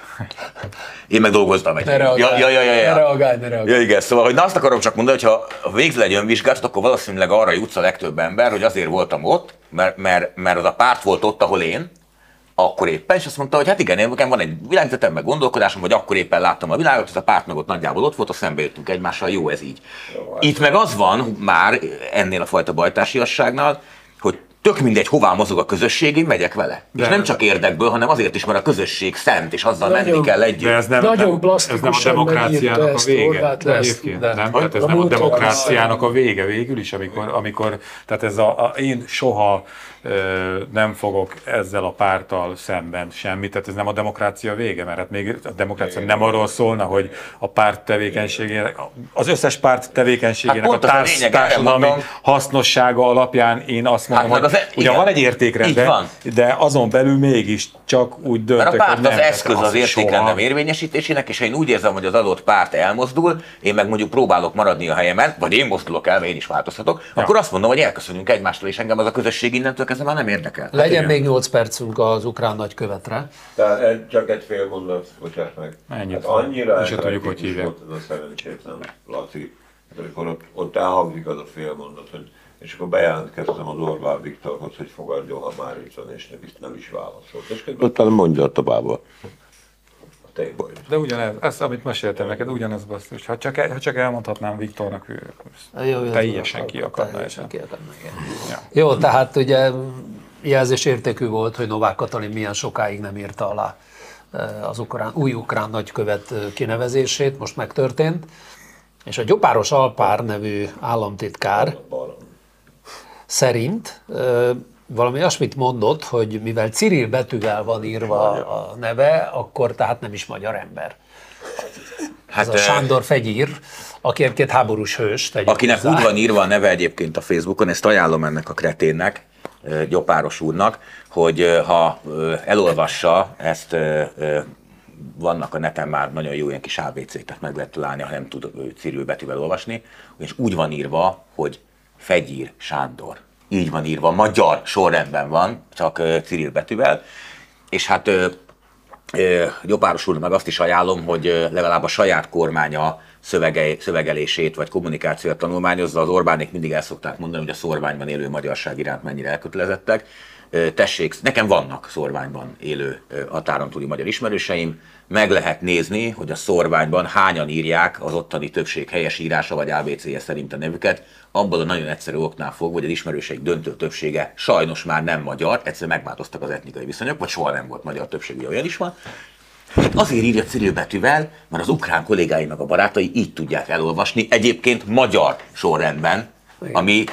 S11: Én meg dolgoztam egy.
S9: Ne reagálj, ja, ja, ja, ja. ne reagálj, ne reagálj.
S11: Ja, igen, szóval, hogy na azt akarom csak mondani, hogy ha végzel egy önvizsgálatot, akkor valószínűleg arra jutsz a legtöbb ember, hogy azért voltam ott, mert, mert, mert az a párt volt ott, ahol én, akkor éppen, és azt mondta, hogy hát igen, nekem van egy világzetem, meg gondolkodásom, hogy akkor éppen láttam a világot, ez a párt meg ott nagyjából ott volt, a szembe jöttünk egymással, jó ez így. Jó, hát Itt meg az van már ennél a fajta bajtársiasságnál, hogy tök mindegy, hová mozog a közösség, én megyek vele. De és nem csak érdekből, hanem azért is, mert a közösség szent, és azzal nagyon, menni kell együtt.
S8: De ez nem,
S7: nagyon
S8: nem, ez nem a demokráciának a vége. De egyébként, nem? Tehát ez nem a demokráciának a vége végül is, amikor, amikor tehát ez a, a én soha nem fogok ezzel a pártal szemben semmit, tehát ez nem a demokrácia vége, mert hát még a demokrácia nem arról szólna, hogy a párt tevékenységének, az összes párt tevékenységének hát a társ, társadalmi hasznossága alapján én azt mondom, hát, hogy e, ugyan van egy értékrend, de azon belül mégis csak úgy döntök,
S11: Mert a párt hogy nem az eszköz az, az értékrendem érvényesítésének, és ha én úgy érzem, hogy az adott párt elmozdul, én meg mondjuk próbálok maradni a helyemen, vagy én mozdulok el, mert én is változhatok, ja. akkor azt mondom, hogy elköszönünk egymástól, és engem az a közösség innentől kezdve már nem érdekel.
S9: Legyen hát, még 8 percünk az ukrán nagykövetre.
S10: Tehát csak egy fél mondat, bocsánat meg.
S8: Ennyit. Hát annyira és tudjuk, hogy hívják. Volt
S10: ez a szerencsétlen Laci, amikor ott, ott elhangzik az a fél mondat, hogy és akkor bejelentkeztem az Orbán Viktorhoz, hogy fogadjon, ha már itt van, és nem, nem is válaszolt. És utána mondja tovább
S8: de ugyanez, ez, amit meséltem neked, ugyanez basszus. Ha csak, ha csak elmondhatnám Viktornak, ő jó, teljesen ki akarna
S9: ja. Jó, tehát ugye jelzésértékű volt, hogy Novák Katalin milyen sokáig nem írta alá eh, az ukrán, új ukrán nagykövet eh, kinevezését, most megtörtént, és a Gyopáros Alpár nevű államtitkár szerint eh, valami olyasmit mondott, hogy mivel Cyril betűvel van írva a neve, akkor tehát nem is magyar ember. Hát, Ez a Sándor Fegyír, aki egyébként háborús hős.
S11: Akinek hozzá. úgy van írva a neve egyébként a Facebookon, ezt ajánlom ennek a kreténnek, Gyopáros úrnak, hogy ha elolvassa ezt, vannak a neten már nagyon jó ilyen kis ABC, tehát meg lehet találni, ha nem tud Cyril betűvel olvasni, és úgy van írva, hogy Fegyír Sándor így van írva, magyar sorrendben van, csak Cyril betűvel, és hát úr meg azt is ajánlom, hogy legalább a saját kormánya szövege, szövegelését vagy kommunikációt tanulmányozza. Az Orbánék mindig el szokták mondani, hogy a szorványban élő magyarság iránt mennyire elkötelezettek. Tessék, nekem vannak szorványban élő határon túli magyar ismerőseim, meg lehet nézni, hogy a szorványban hányan írják az ottani többség helyes írása vagy ABC-je szerint a nevüket, abból a nagyon egyszerű oknál fog, hogy az ismerőség döntő többsége sajnos már nem magyar, egyszerűen megváltoztak az etnikai viszonyok, vagy soha nem volt magyar többségű, olyan is van. Azért írja betűvel, mert az ukrán kollégái meg a barátai így tudják elolvasni, egyébként magyar sorrendben, ami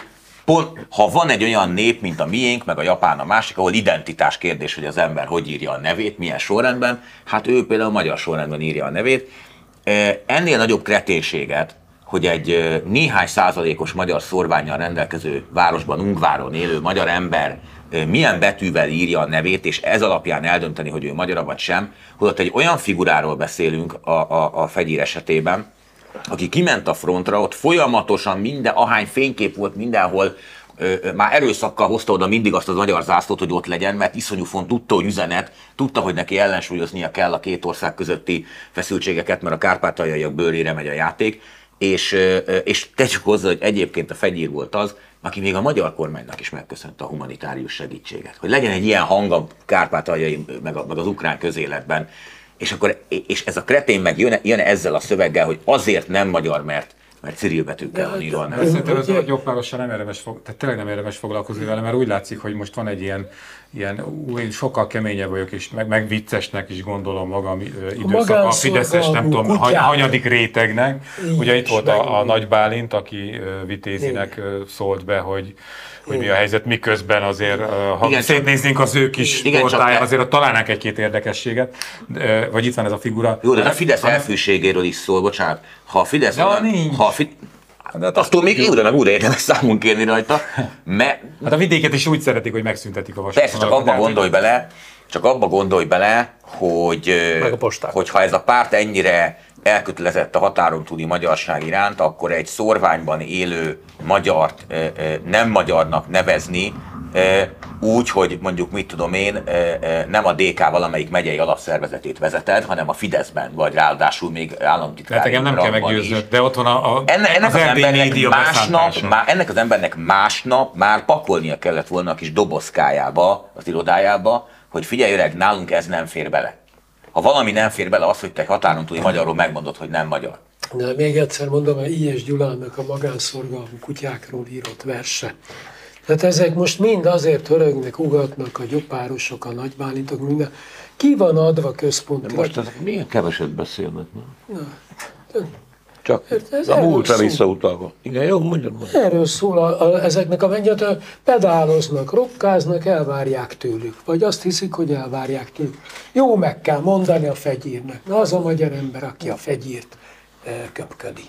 S11: Pont, ha van egy olyan nép, mint a miénk, meg a japán a másik, ahol identitás kérdés, hogy az ember hogy írja a nevét, milyen sorrendben, hát ő például magyar sorrendben írja a nevét. Ennél nagyobb kreténséget, hogy egy néhány százalékos magyar szorványjal rendelkező városban, Ungváron élő magyar ember milyen betűvel írja a nevét, és ez alapján eldönteni, hogy ő magyar vagy sem, holott egy olyan figuráról beszélünk a, a, a fegyír esetében, aki kiment a frontra, ott folyamatosan minden, ahány fénykép volt mindenhol, már erőszakkal hozta oda mindig azt az magyar zászlót, hogy ott legyen, mert iszonyú font, tudta, hogy üzenet, tudta, hogy neki ellensúlyoznia kell a két ország közötti feszültségeket, mert a kárpátaljaiak bőrére megy a játék, és, és tegyük hozzá, hogy egyébként a fegyír volt az, aki még a magyar kormánynak is megköszönte a humanitárius segítséget. Hogy legyen egy ilyen hang a kárpátaljai, meg, a, meg az ukrán közéletben, és akkor és ez a kretén meg jön, jön ezzel a szöveggel, hogy azért nem magyar, mert mert Cyril betűkkel van írva.
S8: Szerintem ez a jobbárossal nem érdemes, fog, tehát tényleg nem érdemes foglalkozni vele, mert úgy látszik, hogy most van egy ilyen, ilyen én sokkal keményebb vagyok, és meg, meg viccesnek is gondolom magam időszak, a Fideszes, nem tudom, hanyadik rétegnek. Ugye itt volt a, a Nagy Bálint, aki Vitézinek szólt be, hogy hogy mi a helyzet, miközben azért, ha igen, szétnéznénk az ő kis igen, portáján, azért ott találnánk egy-két érdekességet, vagy itt van ez a figura.
S11: Jó, de a Fidesz elfűségéről is szól, bocsánat. Ha a Fidesz... Ja, nincs. Ha a Fi... De hát Attól még jó, meg újra érdemes számunk kérni rajta. Mert...
S8: Hát a vidéket is úgy szeretik, hogy megszüntetik a
S11: vasat. Persze, csak abba gondolj bele, csak abba gondolj bele, hogy, hogy ha ez a párt ennyire elkötelezett a határon túli magyarság iránt, akkor egy szorványban élő magyart nem magyarnak nevezni, úgy, hogy mondjuk mit tudom én, nem a DK valamelyik megyei alapszervezetét vezeted, hanem a Fideszben, vagy ráadásul még államtitkár.
S8: Tehát nem kell meggyőzni, de ott van a, a
S11: ennek, ennek az, az embernek másnap, má, ennek az embernek másnap már pakolnia kellett volna a kis dobozkájába, az irodájába, hogy figyelj öreg, nálunk ez nem fér bele ha valami nem fér bele, az, hogy te határon túli magyarról megmondod, hogy nem magyar.
S7: De még egyszer mondom, hogy I.S. Gyulának a magánszorgalmú kutyákról írott verse. Tehát ezek most mind azért hörögnek, ugatnak a gyopárosok, a nagybálintok, minden. Ki van adva központra? De
S10: most ezek milyen keveset beszélnek, nem? Na, csak ez a múltra visszautalva. Igen, jó, mondjad, mondjad.
S7: Erről szól a, a, ezeknek a mennyet, pedáloznak, rokkáznak, elvárják tőlük. Vagy azt hiszik, hogy elvárják tőlük. Jó, meg kell mondani a fegyírnek. Na az a magyar ember, aki a fegyírt e, köpködi.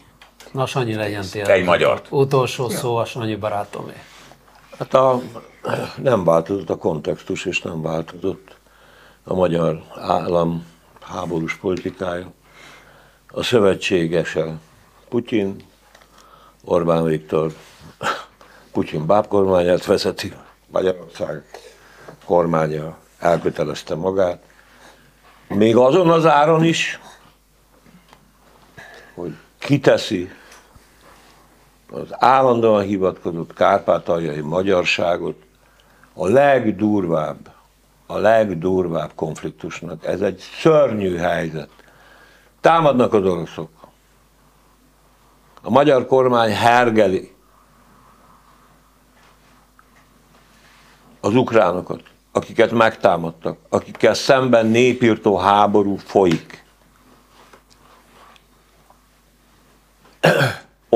S9: Na Sanyi legyen tényleg.
S11: Egy magyar.
S9: Utolsó szó a Sanyi barátomé.
S10: Hát a, nem változott a kontextus, és nem változott a magyar állam háborús politikája. A szövetségese Putyin, Orbán Viktor Putyin bábkormányát vezeti, Magyarország kormánya elkötelezte magát, még azon az áron is, hogy kiteszi az állandóan hivatkozott kárpátaljai magyarságot a legdurvább, a legdurvább konfliktusnak. Ez egy szörnyű helyzet. Támadnak az oroszok. A magyar kormány hergeli az ukránokat, akiket megtámadtak, akikkel szemben népírtó háború folyik.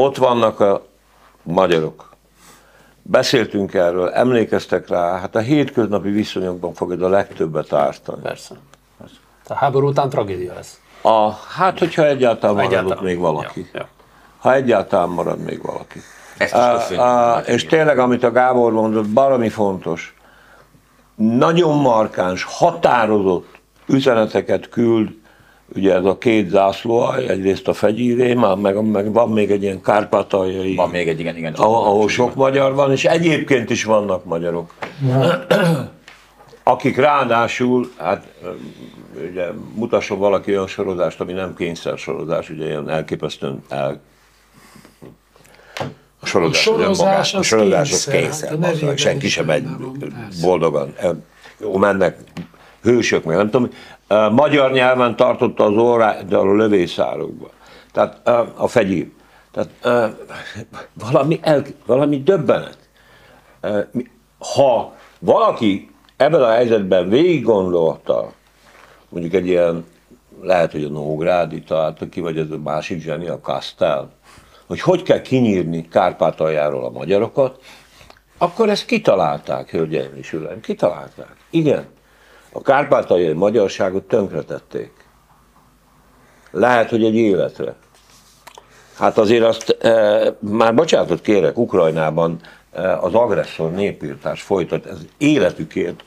S10: Ott vannak a magyarok. Beszéltünk erről, emlékeztek rá, hát a hétköznapi viszonyokban fogod a legtöbbet ártani.
S9: Persze. Persze. A háború után tragédia lesz.
S10: A, hát, hogyha egyáltalán maradott egyáltalán. még valaki. Ja, ja ha egyáltalán marad még valaki.
S11: Ezt is a,
S10: a, és tényleg, amit a Gábor mondott, valami fontos. Nagyon markáns, határozott üzeneteket küld, ugye ez a két zászló, egyrészt a fegyíré, már meg, meg van még egy ilyen kárpátaljai.
S11: Van még egy, igen, igen.
S10: Ahol, ahol sok magyar van, és egyébként is vannak magyarok. Ja. akik ráadásul, hát ugye mutasson valaki olyan sorozást, ami nem kényszer sorozás, ugye ilyen elképesztően el, a sorozás,
S7: A sorozás
S10: a
S7: az
S10: sorozás az
S7: kényszer, hát nevében
S10: senki sem megy boldogan. Jó, mennek hősök, meg nem tudom. Magyar nyelven tartotta az órát, a lövészárokba. Tehát a fegyír. Tehát valami, el, valami döbbenet. Ha valaki ebben a helyzetben végig gondolta, mondjuk egy ilyen, lehet, hogy a Nógrádi találta ki, vagy ez a másik zseni, a Kastel, hogy hogy kell kinyírni Kárpátaljáról a magyarokat, akkor ezt kitalálták, hölgyeim és uraim, kitalálták. Igen, a kárpátaljai magyarságot tönkretették. Lehet, hogy egy életre. Hát azért azt, e, már bocsánatot kérek, Ukrajnában e, az agresszor népírtás folytat, ez életükért,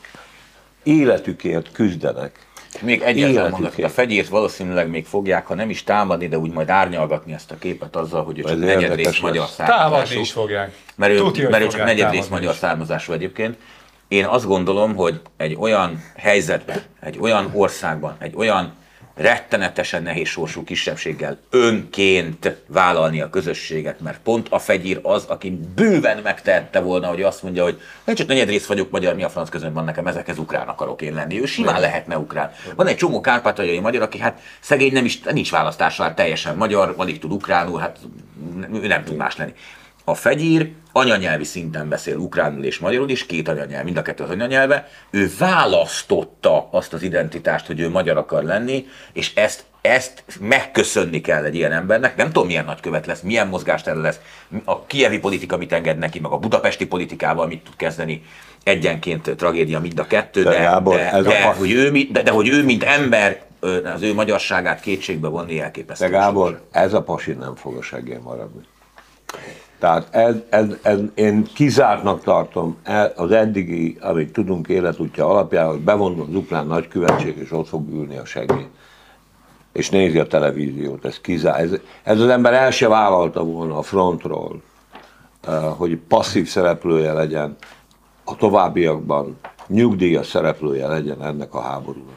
S10: életükért küzdenek.
S11: Még egyetlen mondat, a fegyért valószínűleg még fogják, ha nem is támadni, de úgy majd árnyalgatni ezt a képet azzal, hogy ő csak negyedrész magyar származású.
S8: Támadni is fogják.
S11: Mert ő,
S8: Tudja,
S11: mert ő csak negyedrész magyar származású egyébként. Én azt gondolom, hogy egy olyan helyzetben, egy olyan országban, egy olyan rettenetesen nehéz sorsú kisebbséggel önként vállalni a közösséget, mert pont a fegyír az, aki bőven megtehette volna, hogy azt mondja, hogy én csak negyedrész vagyok magyar, mi a franc közön van nekem, ezekhez ukrán akarok én lenni. Ő simán lehetne ukrán. Van egy csomó kárpátaljai magyar, aki hát szegény nem is, nincs választása, hát teljesen magyar, alig tud ukránul, hát ő nem tud más lenni. A fegyír anyanyelvi szinten beszél ukránul és magyarul is, két anyanyelv, mind a kettő az anyanyelve. Ő választotta azt az identitást, hogy ő magyar akar lenni, és ezt, ezt megköszönni kell egy ilyen embernek. Nem tudom, milyen nagykövet lesz, milyen mozgástere lesz, a kievi politika mit enged neki, meg a budapesti politikával mit tud kezdeni. Egyenként tragédia mind a kettő,
S10: De
S11: de,
S10: Gábor,
S11: de,
S10: ez a
S11: de,
S10: pas-
S11: hogy ő, de, de hogy ő, mint ember, az ő magyarságát kétségbe vonni elképesztő.
S10: De Gábor, ez a pasi nem fog a seggén maradni. Tehát ez, ez, ez, én kizártnak tartom el- az eddigi, amit tudunk életútja alapján, hogy bevonul az ukrán nagykövetség, és ott fog ülni a segély. És nézi a televíziót, ez kizár. Ez, ez az ember el se vállalta volna a frontról, eh, hogy passzív szereplője legyen a továbbiakban, nyugdíjas szereplője legyen ennek a háborúnak.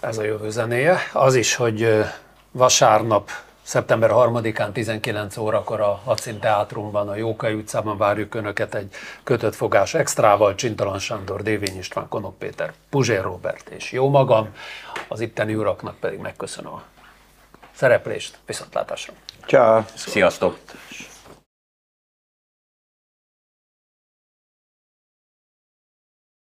S9: Ez a jövő zenéje. Az is, hogy vasárnap, szeptember 3-án 19 órakor a Hacin Teátrumban, a Jókai utcában várjuk Önöket egy kötött fogás extrával, Csintalan Sándor, Dévény István, Konok Péter, Puzsér Robert és jó magam. Az itteni uraknak pedig megköszönöm a szereplést. Viszontlátásra!
S10: Ciao.
S11: Sziasztok!